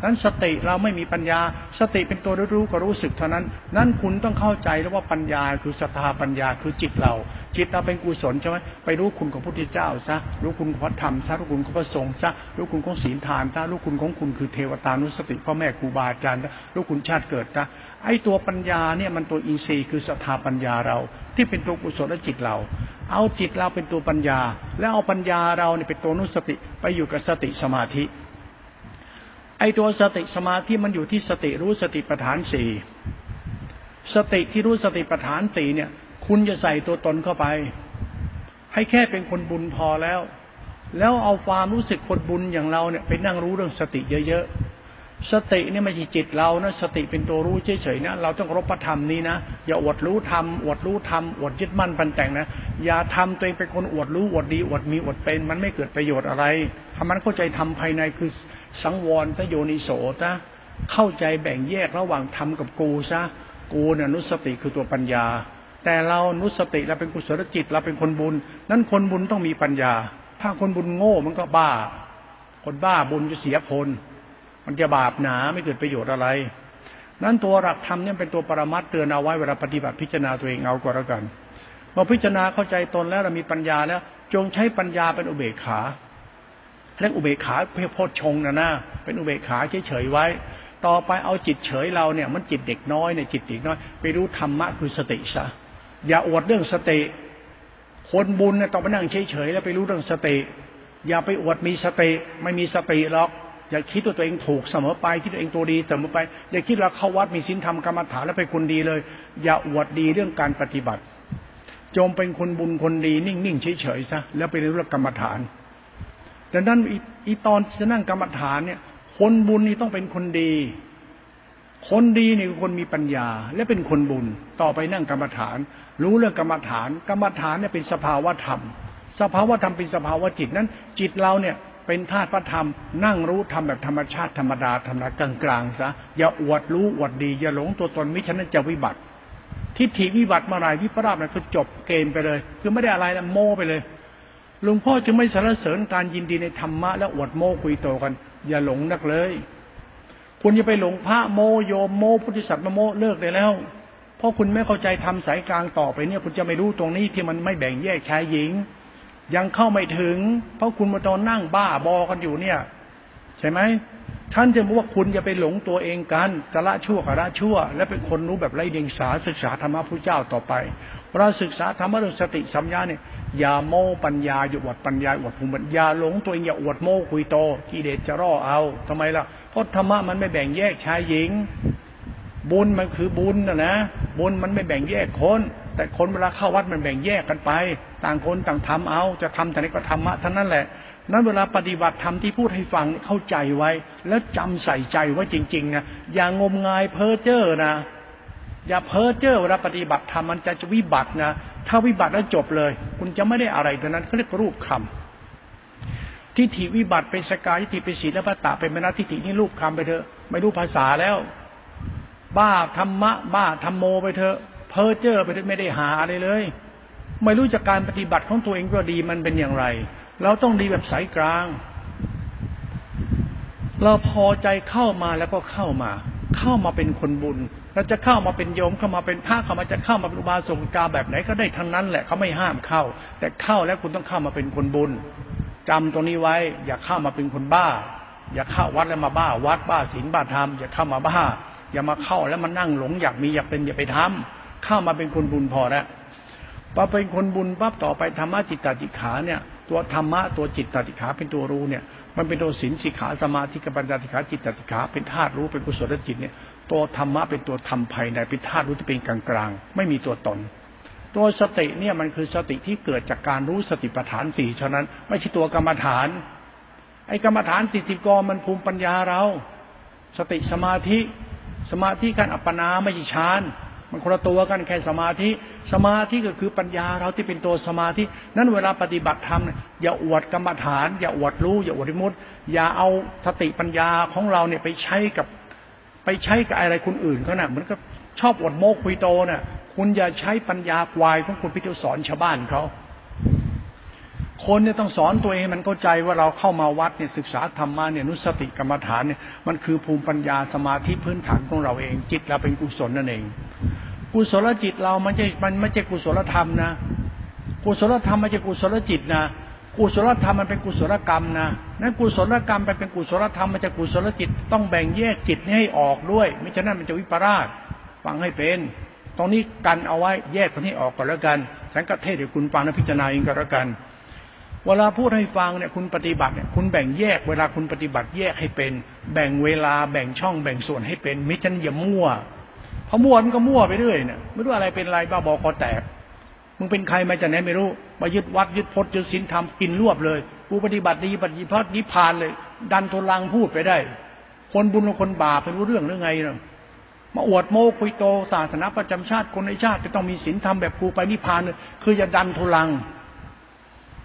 นั้นสติเราไม่มีปัญญา สติเป็นตัวรู้ก็รู้สึกเท่านั้น นั้นคุณต้องเข้าใจแล้วว่าปัญญาคือศรัทธาปัญญาคือจิตเรา จิตเราเป็นกุศลใช่ไหมไปรู้คุณของพระพุทธเจ้าซะรู้คุณของพระธรรมซะรู้คุณของพระสงฆ์ซะรู้คุณของศีลทานซะรู้คุณของคุณคือเทวตานุสติพ่อแม่ครูบาอาจารย์รู้คุณชาติเกิดซะไอ้ตัวปัญญาเนี่ยมันตัวอินทรีย์คือศรัทธาปัญญาเรา ที่เป็นตัวกุศลและจิตเรา เอาจิตเราเป็นตัวปัญญา แล้วเอาปัญญาเราเนี่ยเป็นตัวนุสติไปอยู่กับสติสมาธิ ไอตัวสติสมาธิมันอยู่ที่สติรู้สติปัฏฐานสี่สติที่รู้สติปัฏฐานสี่เนี่ย คุณจะใส่ตัวตนเข้าไป ให้แค่เป็นคนบุญพอแล้ว แล้วเอาความรู้สึกคนบุญอย่างเราเนี่ยไปนั่งรู้เรื่องสติเยอะๆ สติเนี่ยไม่ใช่จิตเรานะสติเป็นตัวรู้เฉยๆนะเราต้องรบพระธรรมนี้นะอย่าอวดรู้ธรรมอวดรู้ธรรมอวดยึดมั่นปันแต่งนะอย่าทำตัวเองเป็นคนอวดรู้อวดดีอวดมีอวดเป็น มันไม่เกิดประโยชน์อะไรทำมันเข้าใจทำภายในคือสังวรทโยนิโสนะเข้าใจแบ่งแยกระหว่างธรรมกับกูซะกูเนี่ยนุสติคือตัวปัญญา แต่เรานุสติเราเป็นกุศลจิตเราเป็นคนบุญ นั้นคนบุญต้องมีปัญญา ถ้าคนบุญโง่มันก็บ้า คนบ้าบุญจะเสียผล มันจะบาปหนาไม่เกิดประโยชน์อะไร นั้นตัวหลักธรรมเนี่ยเป็นตัวปรมัตเตือนเอาไว้เวลาปฏิบัติพิจารณาตัวเองเอาก็แล้วกันพอพิจารณาเข้าใจตนแล้วเรามีปัญญาแล้ว จงใช้ปัญญาเป็นอุเบกขาเรื่องอุเบกขาเพื่อโพชงนะนะเป็นอุเบกขาเฉยๆไว้ ต่อไปเอาจิตเฉยเราเนี่ย มันจิตเด็กน้อยเนี่ยจิตเด็กน้อย ไปรู้ธรรมะคือสติซะอย่าอวดเรื่องสติ คนบุญเนี่ยต้องไปนั่งเฉยๆแล้วไปรู้เรื่องสติ อย่าไปอวดมีสติ ไม่มีสติหรอก อย่าคิดตัวตัวเองถูกเสมอไป คิดตัวเองตัวดีเสมอไป อย่าคิดว่าเข้าวัดมีศีลธรรมกรรมฐานแล้วเป็นคนดีเลย อย่าอวดดีเรื่องการปฏิบัติ จงเป็นคนบุญคนดี นิ่งๆเฉยๆซะแล้วไปรู้เรื่องกรรมฐานดังนั้นอีตอนจะนั่งกรรมฐานเนี่ย คนบุญนี่ต้องเป็นคนดี คนดีนี่คือคนมีปัญญา และเป็นคนบุญ ต่อไปนั่งกรรมฐาน รู้เรื่องกรรมฐาน กรรมฐานเนี่ยเป็นสภาวะธรรม สภาวะธรรมเป็นสภาวะจิตนั้น จิตเราเนี่ย เป็นธาตุพระธรรม นั่งรู้ทำแบบธรรมชาติธรรมดาธรรมดากลางๆซะอย่าอวดรู้อวดดี อย่าหลงตัวตนมิฉะนั้นจะวิบัติ ทิฏฐิวิบัติเมื่อไรวิปราบนั้นคือจบเกณฑ์ไปเลย คือไม่ได้อะไรแล้วโม่ไปเลยหลวงพ่อจึงไม่สรรเสริญการยินดีในธรรมะและอวดโม้คุยโตกัน อย่าหลงนักเลยคุณอย่าไปหลงพระโมโยมโมพุทธิสัตว์โมเลิกได้แล้ว เพราะคุณไม่เข้าใจทำสายกลางต่อไปเนี่ย คุณจะไม่รู้ตรงนี้ที่มันไม่แบ่งแยกชายหญิง ยังเข้าไม่ถึง เพราะคุณมาตอนนั่งบ้าบอกันอยู่เนี่ย ใช่ไหมท่านจะบอกว่าคุณอย่าไปหลงตัวเองกันกะละชั่วกะละชั่ว และเป็นคนรู้แบบไร้เดียงสาศึกษาธรรมะพระเจ้าต่อไปเราศึกษาธรรมะเรื่องสติสัมยาเนี่ยอย่าโม้ปัญญาอย่าอวดปัญญาอวดภูมิอย่าหลงตัวเองอย่าอวดโม้คุยโตกิเลสจะร่อเอาทำไมล่ะเพราะธรรมะมันไม่แบ่งแยกชายหญิง บุญมันคือบุญนะนะบุญมันไม่แบ่งแยกคน แต่คนเวลาเข้าวัดมันแบ่งแยกกันไป ต่างคนต่างทำเอา จะทำแต่นี้ก็ธรรมะท่านั้นแหละนั้นเวลาปฏิบัติธรรมที่พูดให้ฟังเข้าใจไว้ แล้วจำใส่ใจไว้จริงๆนะอย่างงมงายเพ้อเจ้อนะ อย่าเพ้อเจ้อเวลาปฏิบัติธรรมมันจะจะวิบัตินะถ้าวิบัติแล้วจบเลย คุณจะไม่ได้อะไรเท่านั้นเขาเรียกรูปคำทิฏฐิวิบัติเป็นสกายทิฏฐิเป็นศีลและตะเป็นมรณทิฏฐินี่รูปคำไปเถอะ ไม่รู้ภาษาแล้ว บ้าธรรมะ บ้าธรรมโมไปเถอะ เพ้อเจ้อไปไม่ได้หาอะไรเลย ไม่รู้จากการปฏิบัติของตัวเองก็ดีมันเป็นอย่างไร เราต้องดีแบบสายกลาง เราพอใจเข้ามาแล้วก็เข้ามา เข้ามาเป็นคนบุญเราจะเข้ามาเป็นโยมเข้ามาเป็นพระเข้ามาจะเข้ามาเป็นอุบาสกกาแบบไหนก็ได้ทั้งนั้นแหละเขาไม่ห้ามเข้า แต่เข้าแล้วคุณต้องเข้ามาเป็นคนบุญจำตรงนี้ไว้ อย่าเข้ามาเป็นคนบ้า อย่าเข้าวัดแล้วมาบ้า วัดบ้าศีลบ้าธรรมอย่าเข้ามาบ้า อย่ามาเข้าแล้วมานั่งหลง อยากมีอยากเป็นอย่าไปทำ เข้ามาเป็นคนบุญพอแล้วพอเป็นคนบุญปั๊บต่อไปธรรมะจิตตติขาเนี่ย ตัวธรรมะตัวจิตตติขาเป็นตัวรู้เนี่ย มันเป็นตัวศีลสิขาสมาธิกับปัญญาติขาจิตตติขาเป็นธาตุรู้เป็นกุศลจิตเนี่ย ตัวธรรมะเป็นตัวธรรมภายในเป็นธาตุรู้ที่เป็นกลางกลางไม่มีตัวตน ตัวสติเนี่ยมันคือสติที่เกิดจากการรู้สติปัฏฐานสี่ฉะนั้น ไม่ใช่ตัวกรรมฐาน ไอ้กรรมฐานสิติกรมันภูมิปัญญาเรา สติสมาธิ สมาธิการอัปปนาไม่ใช่ฌาน มันคนละตัวกันแค่สมาธิ สมาธิก็คือปัญญาเราที่เป็นตัวสมาธิ นั้นเวลาปฏิบัติธรรมอย่าอวดกรรมฐาน อย่าอวดรู้ อย่าอวดมุตอย่าเอาสติปัญญาของเราเนี่ยไปใช้กับ ไปใช้กับอะไรคนอื่นเขานะ่ะเหมือนกับชอบอวดโมกคุยโตนะ่ะ คุณอย่าใช้ปัญญาควายของคุณพิจิตรสอนชาวบ้านเขาคนเนี่ยต้องสอนตัวเองมันเข้าใจว่าเราเข้ามาวัดเนี่ยศึกษาธรรมะเนี่ยนุสติกรรมฐานเนี่ยมันคือภูมิปัญญาสมาธิพื้นฐานของเราเอง จิตเราเป็นกุศลนั่นเอง กุศลจิตเรามันจะมันไม่ใช่กุศลธรรมนะ กุศลธรรมไม่ใช่กุศลจิตนะกุศลธรรมมันเป็นกุศลกรรมนะนั้นกุศลกรรมไปเป็นกุศลธรรมมันจะกุศลจิตต้องแบ่งแยกจิตให้ออกด้วย ไม่ฉะนั้นมันจะวิปราชฟังให้เป็น ตรงนี้กันเอาไว้แยกคนนี้ออกก่อนแล้วกันฉันก็เทศเดี๋ยวคุณฟังและพิจารณาเองก็แล้วกัน เวลาพูดให้ฟังเนี่ยคุณปฏิบัติเนี่ยคุณแบ่งแยกเวลาคุณปฏิบัติแยกให้เป็น แบ่งเวลาแบ่งช่องแบ่งส่วนให้เป็นมิฉะนั้นอย่ามั่ว พอมั่วมันก็มั่วไปเรื่อยเนี่ยไม่รู้อะไรเป็นอะไรบ้าบอคอแตกมึงเป็นใครมาจากไหนไม่รู้มายึดวัดยึดพจน์ยึดศีลธรรมกินรวบเลยกูปฏิบัติดีปฏิบัตินิพพานเลย ดันทุลังพูดไปได้ คนบุญกับคนบาปเป็นรู้เรื่องหรือไงเนาะมาอวดโมคุยโตศาสนาประจำชาติคนในชาติจะต้องมีศีลธรรมแบบกูไปนิพพานเลยคืออย่าดันทุลัง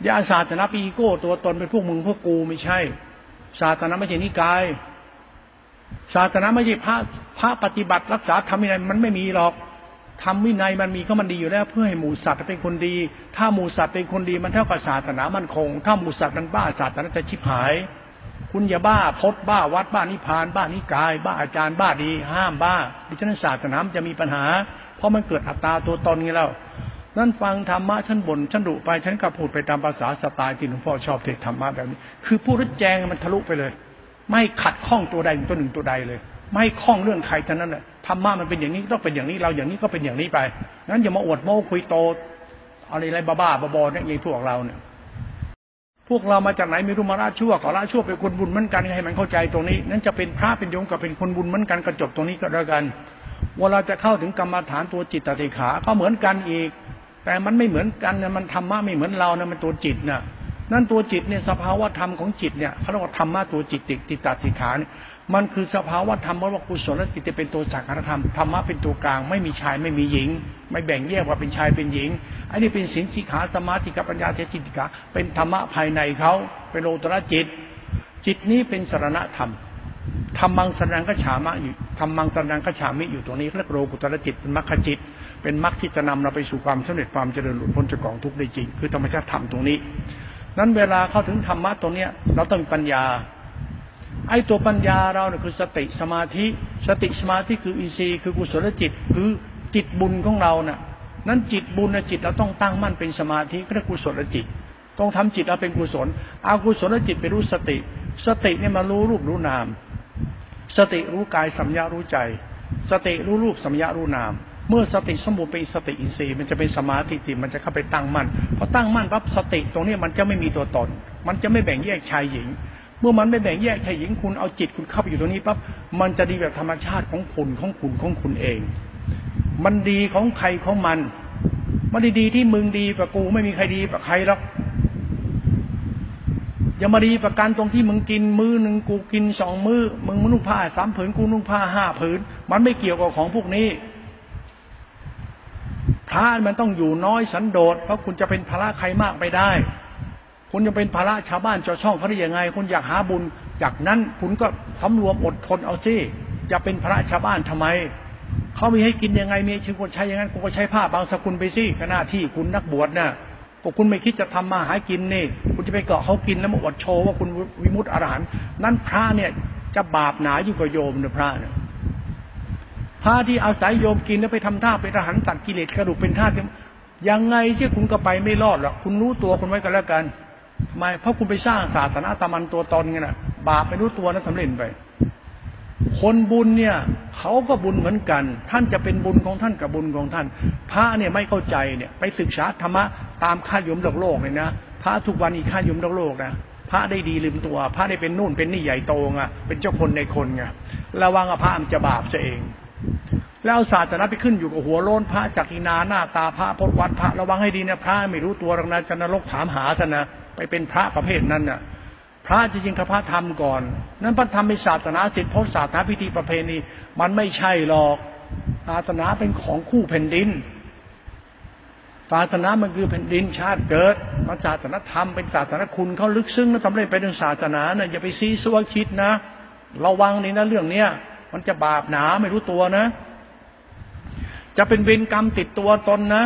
อย่าศาสนาปีโก้ตัวตนเป็นพวกมึงพวกกูไม่ใช่ ศาสนาไม่ใช่นิกาย ศาสนาไม่ใช่พระพระปฏิบัติรักษาธรรมวินัยมันไม่มีหรอกทำวินัยมันมีก็มันดีอยู่แล้ว เพื่อให้หมูสัตว์เป็นคนดี ถ้าหมูสัตว์เป็นคนดีมันเท่ากับศาสนามันคง ถ้าหมูสัตว์มันบ้าศาสนาจะชิบหาย คุณอย่าบ้าพดบ้าวัดบ้านิพาน บ้านิกาย บ้าอาจารย์บ้าดี ห้ามบ้าดิฉันศาสนาจะมีปัญหา เพราะมันเกิดอัตตาตัวตนไงแล้วนั่นฟังธรรมะฉันบ่นฉันดุไปฉันก็พูดไปตามภาษาสไตล์ที่หลวงพ่อชอบเทศธรรมะแบบนี้ คือพูดแจงมันทะลุไปเลย ไม่ขัดข้องตัวใดตัวหนึ่งตัวใดเลย ไม่ข้องเรื่องใครทั้งนั้นแหละธรรมะมันเป็นอย่างนี้ต้องเป็นอย่างนี้เราอย่างนี้ก็เป็นอย่างนี้ไปงั้นอย่ามาอวดโม้คุยโตอะไรอะไรบ้าๆบอๆเนี่ยไอ้พวกเราเนี่ย พวกเรามาจากไหนไม่รู้มาละชั่วขอละชั่วเป็นคนบุญเหมือนกันให้มันเข้าใจตรงนี้ นั้นจะเป็นพระเป็นโยมกับเป็นคนบุญเหมือนกันกระจบตรงนี้ก็แล้วกันเวลาจะเข้าถึงกรรมฐานตัวจิตตติขา ก็เหมือนกันอีก แต่มันไม่เหมือนกันนี่ยมันธรรมะไม่เหมือนเรานี่ยมันตัวจิตเนี่ย นั่นตัวจิตเนี่ยสภาวะธรรมของจิตเนี่ยเขาเรียกว่าธรรมะตัวจิตติติตาติขาเนี่ยมันคือสภาวะธรรมว่ากุศลจิตจะเป็นตัวสังขารธรรมธรรมะเป็นตัวกลาง ไม่มีชายไม่มีหญิง ไม่แบ่งแยกว่าเป็นชายเป็นหญิงอันนี้เป็นสินสิขาสมาธิกับปัญญาเทจิติกาเป็นธรรมะภายในเขาเป็นโลตระจิต จิตนี้เป็นสรณธรรมธรรมังสนังกฉามะอยู่ธรรมังสนังกฉามิอยู่ตรงนี้เรียกโลกุตระจิตเป็นมรรคจิต เป็นมรรคที่จะนำเราไปสู่ความสำเร็จความเจริญหลุดพ้นจากกองทุกข์ได้จริง คือธรรมชาติธรรมตรงนี้ นั้นเวลาเข้าถึงธรรมะตรงเนี้ย เราต้องมีปัญญา ไอ้ตัวปัญญาเราเนี่ยคือสติสมาธิ สติสมาธิคืออินทรีย์คือกุศลจิต คือจิตบุญของเราเน่ะ นั้นจิตบุญนะจิตเราต้องตั้งมั่นเป็นสมาธิเรียกกุศลจิต ต้องทำจิตเราเป็นกุศลเอากุศลจิตไปรู้สติ สติเนี่ยมารู้รูปรู้นาม สติรู้กายสัมยารู้ใจ สติรู้รูปสัมยารู้นาม เมื่อสติสมบูรณ์เป็นสติอินทรีย์มันจะเป็นสมาธิติมันจะเข้าไปตั้งมั่นพอตั้งมั่นปั๊บสติตรงนี้มันจะไม่มีตัวตน มันจะไม่แบ่งแยกชายหญิง เมื่อมันไม่แบ่งแยกชายหญิงคุณเอาจิตคุณเข้าไปอยู่ตรงนี้ปั๊บมันจะดีแบบธรรมชาติของคุณของคุณของคุณเอง มันดีของใครของมันมันดีที่มึงดีกว่ากูไม่มีใครดีกว่าใครหรอกอย่ามาดีประกันตรงที่มึงกินมือหนึ่งกูกินสองมือมึงนุ่งผ้าสามผืนกูนุ่งผ้าห้าผืน มันไม่เกี่ยวกับของพวกนี้ พระมันต้องอยู่น้อยสันโดษเพราะคุณจะเป็นภาระใครมากไปได้ คุณจะเป็นภาระชาวบ้านชาวช่องเขาได้ยังไง คุณอยากหาบุญจากนั้นคุณก็สำรวมอดทนเอาซิจะเป็นภาระชาวบ้านทำไมเขามีให้กินยังไงมีชีวิตใช้ยังไงคุณก็ใช้ผ้าบางสกุลไปสิหน้าที่คุณนักบวชนะ่ะก็คุณไม่คิดจะทำมาหากินนี่ คุณจะไปเกาะเขากินแล้วมาอดโชว์ว่าคุณวิมุตติอรหันต์นั่นพระเนี่ยจะบาปหนาอยู่กับโยมนะพระเนี่ย พระที่อาศัยโยมกินแล้วไปทำท่าเป็นอรหันต์ตัดกิเลสกระดูกเป็นท่ายังไงเชื่อคุณก็ไปไม่รอดหรอกคุณรู้ตัวคุณไว้กันแล้วกันไม่เพราะคุณไปสร้างศาสนาตามันตัวตนไงนะบาปไม่รู้ตัวนะสำเร็จไป คนบุญเนี่ยเขาก็บุญเหมือนกัน ท่านจะเป็นบุญของท่านกับบุญของท่าน พระเนี่ยไม่เข้าใจเนี่ย ไปศึกษาธรรมะตามค่ายมโลกโลกเลยนะพระทุกวันอีกค่ายมโลกโลกนะพระได้ดีลืมตัว พระได้เป็นนู่นเป็นนี่ใหญ่โตไงเป็นเจ้าคนในคนไงระวังอภามจะบาปซะเอง แล้วศาสนาไปขึ้นอยู่กับหัวโลนพระจักรินาหน้าตาพระพจวัดพระระวังให้ดีนะพระไม่รู้ตัวหรอกนะจะนรกถามหาท่านนะไปเป็นพระประเภทนั้นน่ะ พระจริงๆคือพระธรรมก่อน นั้นพระธรรมเป็นศาสนาสิทธิพจน์ศาสนาพิธีประเพณี มันไม่ใช่หรอกศาสนาเป็นของคู่แผ่นดินศาสนามันคือแผ่นดินชาติเกิดมาศาสนาธรรมเป็นศาสนาคุณเขาลึกซึ้งนะสำเร็จไปถึงศาสนาเนะ่ยอย่าไปซีซัวคิดนะ ระวังนี่นะเรื่องเนี้ย มันจะบาปหนาไม่รู้ตัวนะ จะเป็นเวรกรรมติดตัวตนนะ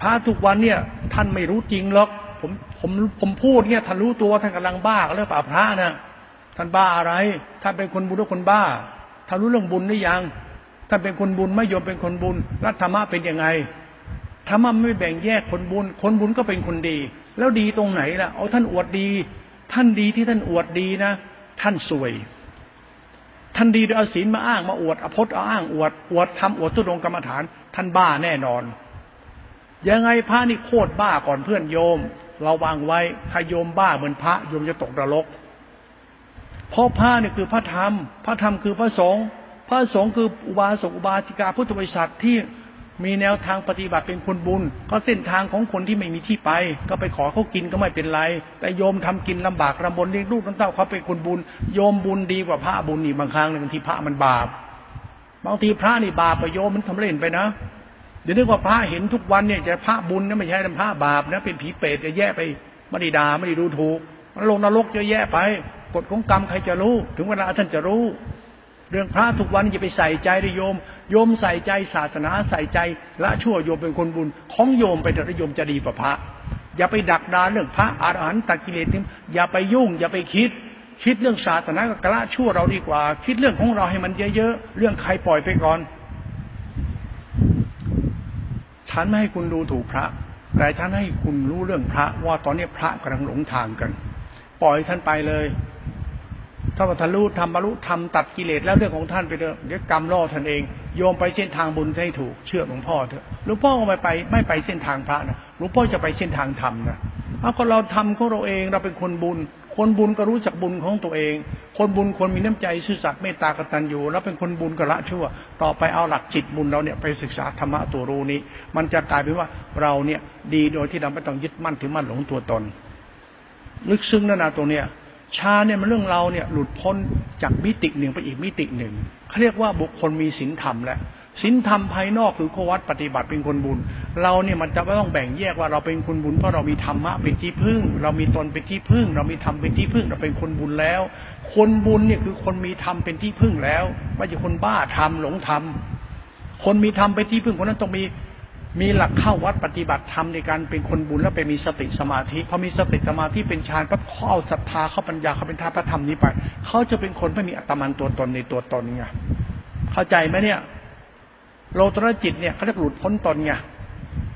พระทุกวันเนี่ย ท่านไม่รู้จริงหรอกผมผมผมพูดเนี่ยท่านรู้ตัวท่านกำลังบ้าเรื่องป่าพระนะท่านบ้าอะไร ท่านเป็นคนบุญหรือคนบ้าท่านรู้เรื่องบุญหรือยังท่านเป็นคนบุญไม่ยอมเป็นคนบุญรัธรรมะเป็นยังไงธรรมะไม่แบ่งแยกคนบุญ คนบุญก็เป็นคนดี แล้วดีตรงไหนล่ะเอาท่านอวดดี ท่านดีที่ท่านอวดดีนะ ท่านสวย ท่านดีโดยเอาศีลมาอ้างมาอวดอภพเอาอ้างอวดอวดทำอวดตุดงกรรมฐาน ท่านบ้าแน่นอน ยังไงพระนี่โคตรบ้าก่อนเพื่อนโยมเราวางไว้ถ้าโยมบ้าเหมือนพระโยมจะตกนรกเพราะพระเนี่ยคือพระธรรม พระธรรมคือพระสงฆ์พระสงฆ์คืออุบาสกอุบาสิกาพุทธบริษัทที่ มีแนวทางปฏิบัติเป็นคนบุญ ก็เส้นทางของคนที่ไม่มีที่ไป ก็ไปขอเขากินก็ไม่เป็นไร แต่โยมทำกินลำบากลำบนเลี้ยงลูกตั้งเต้าเขาเป็นคนบุญ โยมบุญดีกว่าพระบุญนี่บางครั้งหนึ่งทีพระมันบาป บางทีพระนี่บาปไปโยมมันทำเล่นไปนะเดี๋ยวนึกว่าพระเห็นทุกวันเนี่ยจะพระบุญนะไม่ใช่พระบาปนะเป็นผีเปรตจะแย่ไปไม่ได้ด่าไม่ได้ดูถูกมันลงนรกจะแย่ไปกฎของกรรมใครจะรู้ ถึงเวลาท่านจะรู้ เรื่องพระทุกวันอย่าไปใส่ใจเลยโยม โยมใส่ใจศาสนาใส่ใจละชั่วโยมเป็นคนบุญ ของโยมไปแต่โยมจะดีกว่าพระ อย่าไปดักดานเรื่องพระอรหันต์ตัดกิเลสอย่าไปยุ่ง อย่าไปคิด คิดเรื่องศาสนากับละชั่วเราดีกว่า คิดเรื่องของเราให้มันเยอะๆเรื่องใครปล่อยไปก่อน ฉันไม่ให้คุณดูถูกพระแต่ฉันให้คุณรู้เรื่องพระว่าตอนนี้พระกำลังหลงทางกัน ปล่อยท่านไปเลย ถ้าว่าทะลุทำบรรลุทำตัดกิเลสแล้วเรื่องของท่านไปเถอะเดี๋ยวกรรมล่อท่านเอง โยมไปเส้นทางบุญให้ถูกเชื่อหลวงพ่อเถอะหลวงพ่อก็ไม่ไปไม่ไปเส้นทางพระนะหลวงพ่อจะไปเส้นทางธรรมนะเอาคนเราทำของเราเองเราเป็นคนบุญ คนบุญก็รู้จักบุญของตัวเอง คนบุญควรมีน้ำใจซื่อสัตย์เมตตากตัญญูแล้วเป็นคนบุญกละชั่ว ต่อไปเอาหลักจิตบุญเราเนี่ยไปศึกษาธรรมะตัวรู้นี้ มันจะกลายเป็นว่าเราเนี่ยดีโดยที่เราไม่ต้องยึดมั่นถือมั่นหลงตัวตน ลึกซึ้งนั่นะตัวเนี้ย ชาเนี่ยมันเรื่องเราเนี่ยหลุดพ้นจากมิติหนึ่งไปอีกมิติหนึ่งเขาเรียกว่าบุคคลมีศีลธรรมแล้วศีลธรรมภายนอกคือโควัดปฏิบัติเป็นคนบุญ เราเนี่ยมันจะไม่ต้องแบ่งแยกว่าเราเป็นคนบุญเพราะเรามีธรรมะเป็นที่พึ่ง เรามีตนเป็นที่พึ่ง เรามีธรรมเป็นที่พึ่ง เราเป็นคนบุญแล้ว คนบุญเนี่ยคือคนมีธรรมเป็นที่พึ่งแล้ว ไม่ใช่คนบ้าธรรมหลงธรรมคนมีธรรมเป็นที่พึ่งคนนั้นต้องมี มีหลักเข้าวัดปฏิบัติธรรมในการเป็นคนบุญแล้วไปมีสติสมาธิพอมีสติสมาธิเป็นฌานปั๊บเขาเอาศรัทธาเขาปัญญาเขาเป็นท่าพระธรรมนี้ไปเขาจะเป็นคนไม่มีอัตมันตัวตนในตัวตนไงเข้าใจไหมเนี่ย โลตระจิตเนี่ยเขาจะหลุดพ้นตนไง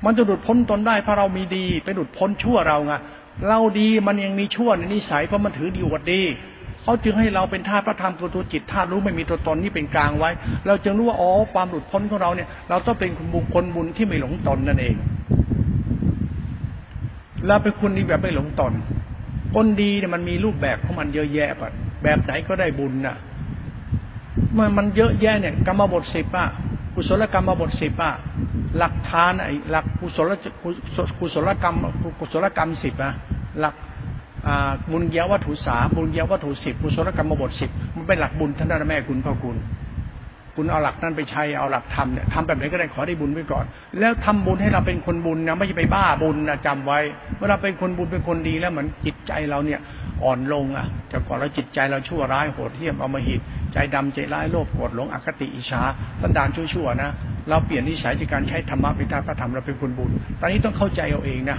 มันจะหลุดพ้นตนได้เพราะเรามีดีไปหลุดพ้นชั่วเราไงเราดีมันยังมีชั่วในนิสัยเพราะมันถือดีอวดดี เขาจึงให้เราเป็นธาตุพระธรรมตัวตัวจิตธาตุรู้ไม่มีตัวตนนี่เป็นกลางไว้ เราจึงรู้ว่าอ๋อความหลุดพ้นของเราเนี่ย เราต้องเป็นบุคคลบุญที่ไม่หลงตนนั่นเองเราเป็นคนดีแบบไม่หลงตนคนดีเนี่ยมันมีรูปแบบของมันเยอะแยะไปแบบไหนก็ได้บุญน่ะมันมันเยอะแยะเนี่ยกรรมบทสิบอะกุศลกรรมบทสิบอะหลักทานไอ้หลักกุศลกุศลกรรมกุศลกรรมสิบอะหลัก บุญเยาวัตถุสาบุญเยาวัตถุสิบกุศลกรรมบทสิบมันเป็นหลักบุญท่านนั้นแม่คุณพ่อคุณ คุณเอาหลักนั้นไปใช้เอาหลักทำเนี่ยทำแบบไหนก็ได้ขอได้บุญไว้ก่อน แล้วทำบุญให้เราเป็นคนบุญนะไม่ใช่ไปบ้าบุญนะจำไว้เมื่อเราเป็นคนบุญเป็นคนดีแล้วเหมือนจิตใจเราเนี่ยอ่อนลงอะแต่ก่อนเราจิตใจเราชั่วร้ายโหดเหี้ยมเอามาหิดใจดำใจร้ายโลภโกรธหลงอคติอิจฉาสันดานชั่วๆนะเราเปลี่ยนนิสัยจากการใช้ธรรมะเป็นทางพระธรรมเราเป็นคนบุญ ตอนนี้ต้องเข้าใจเอาเองนะ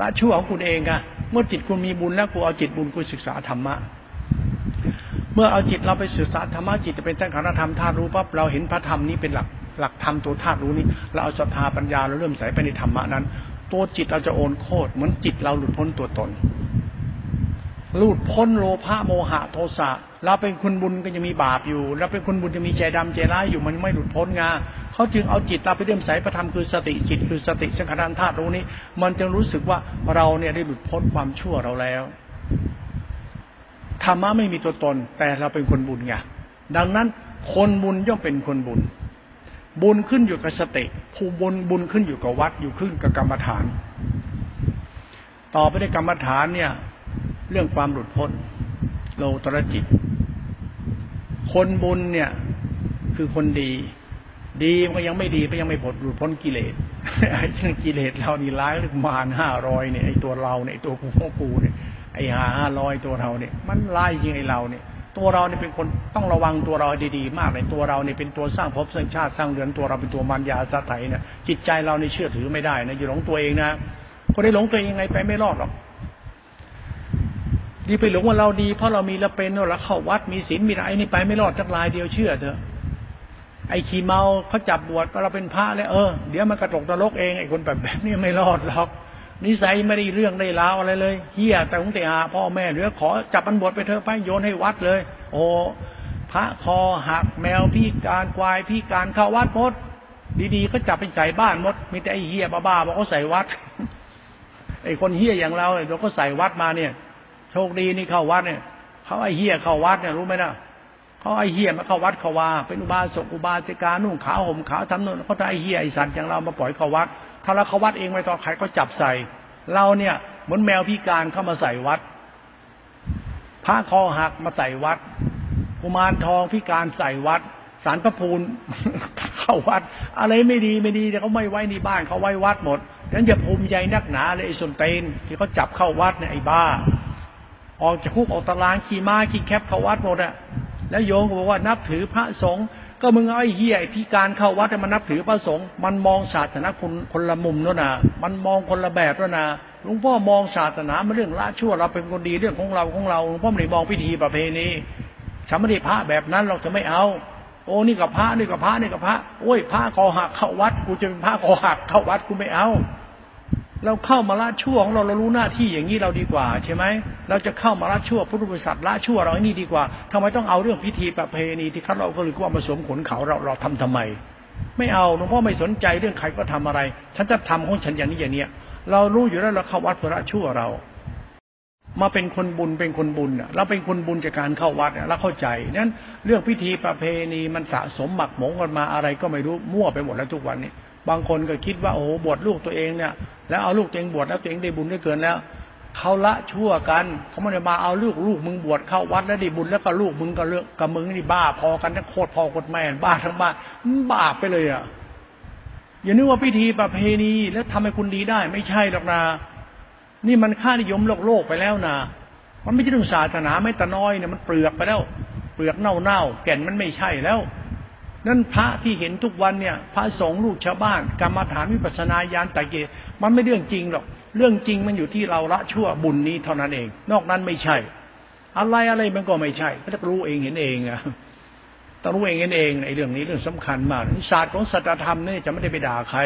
ละชั่วของคุณเองอะเมื่อจิตคุณมีบุญแล้วกูเอาจิตบุญกูศึกษาธรรมะ เมื่อเอาจิตเราไปศึกษาธรรมะจิตจะเป็นสังขารธรรมธาตุรู้ปั๊บเราเห็นพระธรรมนี้เป็นหลักหลักธรรมตัวธาตุรู้นี้เราเอาศรัทธาปัญญาเราเริ่มใส่ไปในธรรมะนั้น ตัวจิตเราจะโอนโคตรเหมือนจิตเราหลุดพ้นตัวตนหลุดพ้นโลภะโมหะโทสะเราเป็นคนบุญก็ยังมีบาปอยู่เราเป็นคนบุญจะมีใจดำใจร้ายอยู่มันไม่หลุดพ้นงา เขาจึงเอาจิตเราไปเรื่มใสประธรรมคือสติจิตคือสติสังขารธาตุรู้นี้ มันจึงรู้สึกว่าเราเนี่ยได้หลุดพ้นความชั่วเราแล้วธรรมะไม่มีตัวตน แต่เราเป็นคนบุญไงดังนั้นคนบุญย่อมเป็นคนบุญ บุญขึ้นอยู่กับสติผู้บุญบุญขึ้นอยู่กับวัดอยู่ขึ้นกับกรรมฐาน ต่อไปในกรรมฐานเนี่ย เรื่องความหลุดพ้นโลตรจิต คนบุญเนี่ยคือคนดี ดีมันก็ยังไม่ดีก็ยังไม่พ้นหลุดพ้นกิเลสไอ้ที่กิเลสเรานี่ร้ายลึกมานห้าร้อยเนี่ยไอ้ตัวเราเนี่ยตัวกูของกูเนี่ยไอ้หาห้าร้อยตัวเราเนี่ย มันร้ายจริงไอ้เราเนี่ย ตัวเราเนี่ยเป็นคนต้องระวังตัวเราดีๆ มากเลยตัวเราเนี่ยเป็นตัวสร้างภพสร้างชาติสร้างเรือนตัวเราเป็นตัวมันยาสะไถเนี่ยจิตใจเราเนี่เชื่อถือไม่ได้นะอย่าหลงตัวเองนะคนได้หลงตัวเองยังไงไปไม่รอดหรอกดีไปหลงว่าเราดีเพราะเรามีละเป็นเราเข้าวัดมีศีลมีอะไรนี่ไปไม่รอดจักลายเดียวเชื่อเถอะ ไอ้ขี้เมาเขาจับบวชเราเป็นพระแล้วเออเดี๋ยวมันกระตกตะลกเองไอ้คนแบบแบบนี้ไม่รอดหรอกนิสัยไม่ได้เรื่องได้ราวอะไรเลยเฮียแต่ของเตหาพ่อแม่เหลือขอจับมันบวชไปเถอะไปโยนให้วัดเลย โอ้พระคอหักแมวพี่การควายพี่การเข้าวัดหมด ดีๆก็จับไปใส่บ้านหมดมีแต่ไอ้เฮียบ้าๆบอกเขาใส่วัดไอ้คนเฮียอย่างเราเนี่ยเราก็ใส่วัดมาเนี่ย โชคดีนี่เข้าวัดเนี่ยเขาไอ้เฮียเข้าวัดเนี่ยรู้ไหมนะ เขาไอ้เหี้ยมาเข้าวัดเขาว่า เป็นอุบาสกอุบาสิกานุ่งขาวห่มขาวทำนู่นเขาได้ไอ้เหี้ยไอ้สัตว์อย่างเรามาปล่อยเขาวัด ถ้าเราเขาวัดเองไม่ต้อใครก็จับใส่ เราเนี่ยเหมือนแมวพิการเข้ามาใส่วัดพระคอหักมาใส่วัดกุมารทองพิการใส่วัด สารพระภูนเข้าวัด อะไรไม่ดีไม่ดีแต่เขาไม่ไว้ในบ้านเขาไว้วัดหมดงั้นอย่าภูมิใจนักหนาเลยไอ้ส่วนเตนที่เขาจับเข้าวัดเนี่ยไอ้บ้า ออกจากคุกออกตารางขี่ม้าขี่แคปเข้าวัดหมดอะ แล้วโยมก็บอกว่านับถือพระสงฆ์ก็มึงไอ้เหี้ยไอ้พิการเข้าวัดมันนับถือพระสงฆ์มันมองศาสนาคนคนละมุมนั่นนะมันมองคนละแบบนั่นนะหลวงพ่อมองศาสนามันเรื่องละชั่วเราเป็นคนดีเรื่องของเราของเราหลวงพ่อไม่ได้มองพิธีประเพณีฉันไม่ได้พระแบบนั้นเราจะไม่เอา โอ้นี่กับพระนี่กับพระนี่กับพระโอ้ยพระคอหักเข้าวัด กูจะเป็นพระคอหักเข้าวัดกูไม่เอา เราเข้ามาละชั่วของเราเรารู้หน้าที่อย่างนี้เราดีกว่าใช่ไหมเราจะเข้ามาละชั่วพุทธบริษัทละชั่วเราอันนี้ดีกว่าทำไมต้องเอาเรื่องพิธีประเพณีที่เขาเราก็เลยว่ามาสวมขนเขาเราเราทำทำไม ไม่เอาหลวงพ่อไม่สนใจเรื่องใครก็ทำอะไร ฉันจะทำของฉันอย่างนี้อย่างเนี้ยเรารู้อยู่แล้วเราเข้าวัดเพื่อละชั่วเรา มาเป็นคนบุญเป็นคนบุญเราเป็นคนบุญจากการเข้าวัดเราเข้าใจนั้นเรื่องพิธีประเพณีมันสะสมหมักหมงกันมาอะไรก็ไม่รู้มั่วไปหมดแล้วทุกวันนี้ บางคนก็คิดว่าโอ้บวชลูกตัวเองเนี่ย แล้วเอาลูกตัวเองบวชแล้วตัวเองได้บุญได้เกินแล้วเขาละชั่วกันเขาไม่ได้มาเอาลูกลูกมึงบวชเข้าวัดแล้วได้บุญแล้วก็ลูกมึงก็เลือกกับมึงนี่บ้าพอกันทั้งโคตรพอคนแม่บ้าทั้งบ้านบ้าไปเลยอะอย่านึกว่าพิธีประเพณีแล้วทำให้คุณดีได้ ไม่ใช่หรอกนะนี่มันค่านิยมโลกโลกไปแล้วนะมันไม่ใช่เรื่องศาสนาไม่ตะน้อยเนี่ยมันเปลือกไปแล้ว เปลือกเน่าเน่าแก่นมันไม่ใช่แล้ว นั่นพระที่เห็นทุกวันเนี่ย พระสงฆ์ลูกชาวบ้าน กรรมฐานวิปัสนาญาณตะเกมันไม่เรื่องจริงหรอก เรื่องจริงมันอยู่ที่เราละชั่วบุญนี้เท่านั้นเอง นอกนั้นไม่ใช่ อะไรอะไรมันก็ไม่ใช่ก็ต้องรู้เองเห็นเองอะต้องรู้เองเห็นเองไอ้เรื่องนี้เรื่องสำคัญมากศาสตร์ของสัจธรรมเนี่ยจะไม่ได้ไปด่าใคร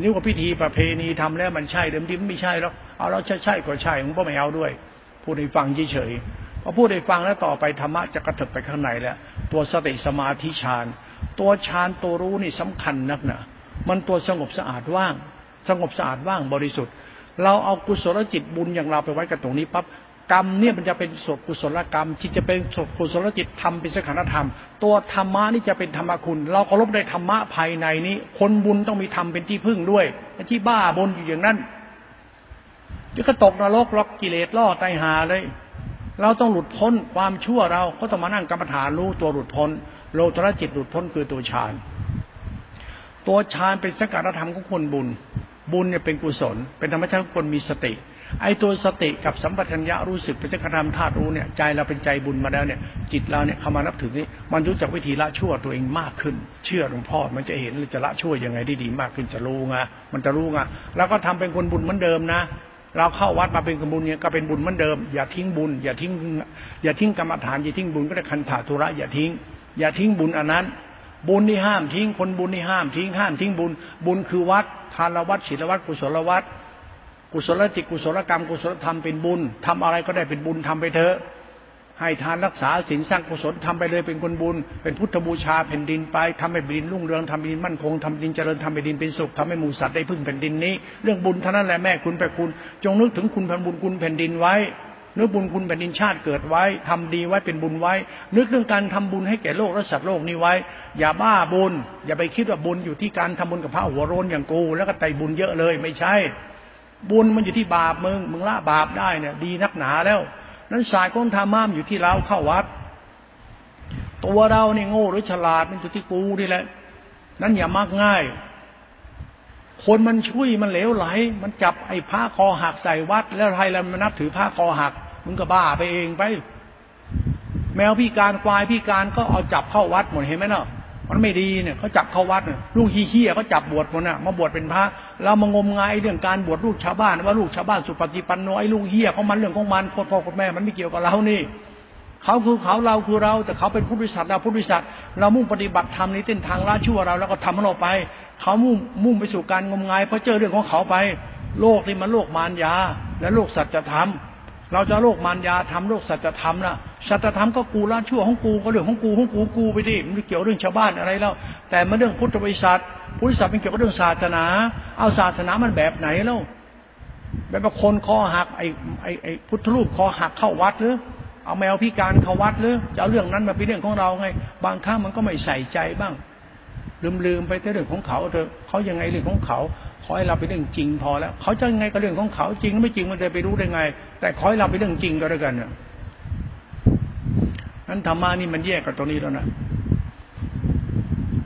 นี่ว่าพิธีประเพณีทำแล้วมันใช่เดิมทีมันไม่ใช่แล้วเอาเราใช่ใช่ก็ใช่ผมก็ไม่เอาด้วยพูดให้ฟังเฉยๆพอพูดให้ฟังแล้วต่อไปธรรมะจะกระเถิบไปข้างในแล้วตัวสติสมาธิฌาน ตัวฌานตัวรู้นี่สำคัญนักนะมันตัวสงบสะอาดว่าง สงบสะอาดว่างบริสุทธิ์ เราเอากุศลจิตบุญอย่างเราไปไว้กับตรงนี้ปั๊บกรรมเนี่ยมันจะเป็นสกุศลกรรม จิตจะเป็นสกุศลจิตทำเป็นสังขาธรรม ตัวธรรมะนี่จะเป็นธรรมคุณ เราเคารพในธรรมะภายในนี้ คนบุญต้องมีธรรมเป็นที่พึ่งด้วยที่บ้าบนอยู่อย่างนั้นจะก็ตกนรกล็อกกิเลสล่อไตหาเลย เราต้องหลุดพ้นความชั่วเราก็ต้องมานั่งกรรมฐานรู้ตัวหลุดพ้น โลตระจิตหลุดพ้นคือตัวฌาน ตัวฌานเป็นสังการธรรมของคนบุญ บุญเนี่ยเป็นกุศล เป็นธรรมชาติของคนมีสติ ไอ้ตัวสติกับสัมปชัญญะรู้สึกเป็นสังขารธรรมธาตุรู้เนี่ยใจเราเป็นใจบุญมาแล้วเนี่ย จิตเราเนี่ยเข้ามานับถือนี้มันรู้จักวิธีละชั่วตัวเองมากขึ้น เชื่อหลวงพ่อมันจะเห็นจะละชั่วยังไงได้ดีมากขึ้นจะรู้ไงมันจะรู้ไงแล้วก็ทำเป็นคนบุญเหมือนเดิมนะเราเข้าวัดมาเป็นกบุญเนี่ยก็เป็นบุญเหมือนเดิม อย่าทิ้งบุญ อย่าทิ้ง อย่าทิ้งกรรมฐาน อย่าทิ้งบุญก็ได้คันถาธุระอย่าทิ้ง อย่าทิ้งบุญอันนั้น บุญที่ห้ามทิ้งคนบุญที่ห้ามทิ้งห้ามทิ้งบุญ บุญคือวัดทานละวัดศีลวัดกุศลวัดกุศลจิตกุศลกรรมกุศลธรรมเป็นบุญทำอะไรก็ได้เป็นบุญทำไปเถอะ ให้ทานรักษาศีลสร้างกุศลทำไปเลยเป็นคนบุญ เป็นพุทธบูชาแผ่นดินไปทำให้แผ่นดินรุ่งเรืองทำแผ่นดินมั่นคงทำดินเจริญทำแผ่นดินเป็นสุขทำให้หมู่สัตว์ได้พึ่งแผ่นดินนี้ เรื่องบุญเท่านั้นแหละแม่คุณไปคุณ จงนึกถึงคุณแผ่นบุญคุณแผ่นดินไว้ นึกบุญคุณแผ่นดินชาติเกิดไว้ทำดีไว้เป็นบุญไว้ นึกเรื่องการทำบุญให้แก่โลกและสัตว์โลกนี้ไว้ อย่าบ้าบุญ อย่าไปคิดว่าบุญอยู่ที่การทำบุญกับพระหัวโรนอย่างกู แล้วก็ไตบุญเยอะเลยไม่ใช่ บุญมันอยู่ที่บาปมึงมึงละบาปได้เนี่ยดีนักหนาแล้ว นั้นสายของธรรมะมอยู่ที่เราเข้าวัด ตัวเราเนี่ยโง่หรือฉลาดมันอยู่ที่กูนี่แหละ นั้นอย่ามักง่ายคนมันช่วยมันเหลวไหล มันจับไอ้ผ้าคอหักใส่วัด แล้วใครแล้วมันนับถือผ้าคอหัก มึงก็บ้าไปเองไป แมวพิการควายพิการก็เอาจับเข้าวัดหมดเห็นไหมเนาะมันไม่ดีเนี่ยเขาจับเข้าวัดเนี่ยลูกเฮี้ยเขาจับบวชหมดน่ะมาบวชเป็นพระเรามางมงายเรื่องการบวชลูกชาวบ้านว่าลูกชาวบ้านสุปฏิปันโนไอ้ลูกเฮี้ยเขามันเรื่องของมันพ่อพ่อแม่มันไม่เกี่ยวกับเรานี่เขาคือเขาเราคือเรา แต่เขาเป็นผู้บริษัทเราผู้บริษัท เรามุ่งปฏิบัติธรรมในเส้นทางละชั่วเราแล้วก็ทำให้เราไป เขามุ่งมุ่งไปสู่การงมงายเพราะเจอเรื่องของเขาไป โลกนี่มันโลกมารยา และโลกสัจธรรม เราจะโลกมารยาทำโลกสัจธรรมนะสัจธรรมก็กูละชั่วของกูก็เรื่องของกูของกูกูไปดิมันเกี่ยวเรื่องชาวบ้านอะไรแล้ว แต่มาเรื่องพุทธบริษัทพุทธบริษัทเป็นเกี่ยวกับเรื่องศาสนา เอาศาสนามันแบบไหนแล้วแบบว่าคนคอหักไอ้ไอ้ไอ้พุทธรูปคอหักเข้าวัดหรือเอาแมวพิการเข้าวัดหรือจะเอาเรื่องนั้นมาเป็นเรื่องของเราไง บางครั้งมันก็ไม่ใส่ใจบ้าง ลืมๆไปแต่เรื่องของเขาเถอะเขายังไงเรื่องของเขา ขอให้เราไปเรื่องจริงพอแล้ว เขาจะยังไงก็เรื่องของเขาจริงไม่จริงมันจะไปรู้ได้ไง แต่ขอให้เราไปเรื่องจริงก็แล้วกันเนี่ยนั้นธรรมะนี่มันแยกกับตรงนี้แล้วนะ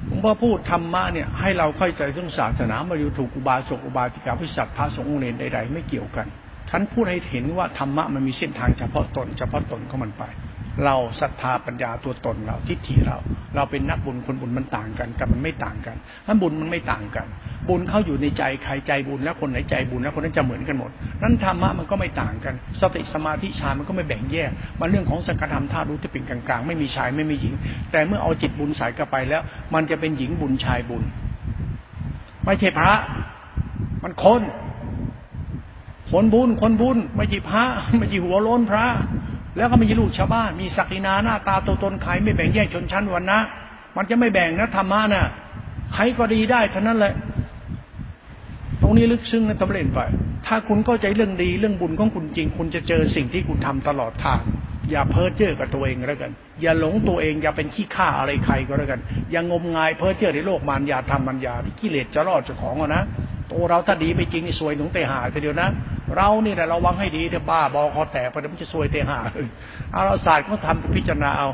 ผมพอพูดธรรมะเนี่ยให้เราเข้าใจเรื่องศาสนามาอยู่ถูกอุบาสกอุบาสิกาพิสัตพระสงฆ์เนรใดๆไม่เกี่ยวกันท่านพูดให้เห็นว่าธรรมะมันมีเส้นทางเฉพาะตนเฉพาะตนของมันไป เราศรัทธาปัญญาตัวตนเราทิฏฐิเรา เราเป็นนักบุญคนบุญมันต่างกันกับมันไม่ต่างกันนั้นบุญมันไม่ต่างกัน บุญเข้าอยู่ในใจใครใจบุญแล้วคนไหนใจบุญแล้วคนนั้นจะเหมือนกันหมด นั้นธรรมะมันก็ไม่ต่างกัน สติสมาธิฌานมันก็ไม่แบ่งแยก มันเรื่องของสังฆธรรมธาตุรู้จะเป็นกลางๆ ไม่มีชายไม่มีหญิง แต่เมื่อเอาจิตบุญใส่เข้าไปแล้ว มันจะเป็นหญิงบุญชายบุญ ไม่ใช่พระ มันคนคนบุญคนบุญไม่ใช่พระไม่ใช่หัวโล้นพระ แล้วก็ไม่ใช่ลูกชาวบ้าน มีศักดินาหน้าตาตัวตนใครไม่แบ่งแยกชนชั้นวันนะ มันจะไม่แบ่งนะธรรมะนะ่ะใครก็ดีได้เท่านั้นแหละ ตรงนี้ลึกซึ้งนะตำเล่นไป ถ้าคุณเข้าใจเรื่องดีเรื่องบุญของคุณจริง คุณจะเจอสิ่งที่คุณทำตลอดทาง อย่าเพ้อเจ้อกับตัวเองแล้วกัน อย่าหลงตัวเอง อย่าเป็นขี้ข้าอะไรใครก็แล้วกัน อย่างมงายเพ้อเจ้อในโลกมารยาทำมันยาที่กิเลสจะรอดจะของนะตัวเราถ้าดีไปจริงสวยหนุ่งเตหาทีเดียวนะ เรานี่แหละระวังให้ดีเถอะบ้าบอคอแตกไปเดี๋ยวมันจะสวยเตหาเอาเราศาสตร์ก็ทำพิจารณาเอา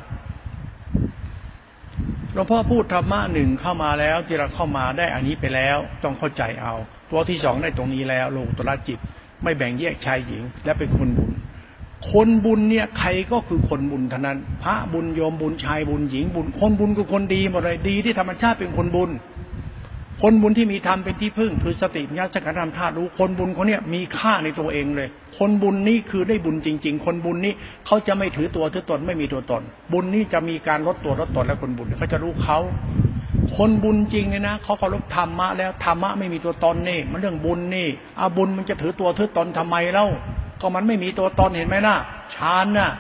หลวงพ่อพูดธรรมะหนึ่งเข้ามาแล้วที่เราเข้ามาได้อันนี้ไปแล้ว ต้องเข้าใจเอา ตัวที่สองได้ตรงนี้แล้วโลกตระจิต ไม่แบ่งแยกชายหญิง และเป็นคนบุญ คนบุญเนี่ยใครก็คือคนบุญเท่านั้น พระบุญโยมบุญชายบุญหญิงบุญ คนบุญคือคนดีหมดเลยดีที่ธรรมชาติเป็นคนบุญ คนบุญที่มีธรรมเป็นที่พึ่งคือสติญาสังขารธรรมธาตุรู้คนบุญเขาเนี่ยมีค่าในตัวเองเลย คนบุญนี้คือได้บุญจริง ๆ คนบุญนี้เขาจะไม่ถือตัวถือตนไม่มีตัวตน บุญนี้จะมีการลดตัวลดตนและคนบุญเขาจะรู้เขา คนบุญจริงเนี่ยนะเขาเคารพธรรมะแล้วธรรมะไม่มีตัวตนนี่ มันเรื่องบุญนี่อาบุญมันจะถือตัวถือตนทำไมเล่าก็มันไม่มีตัวตนเห็นไหมนะฌานน่ะ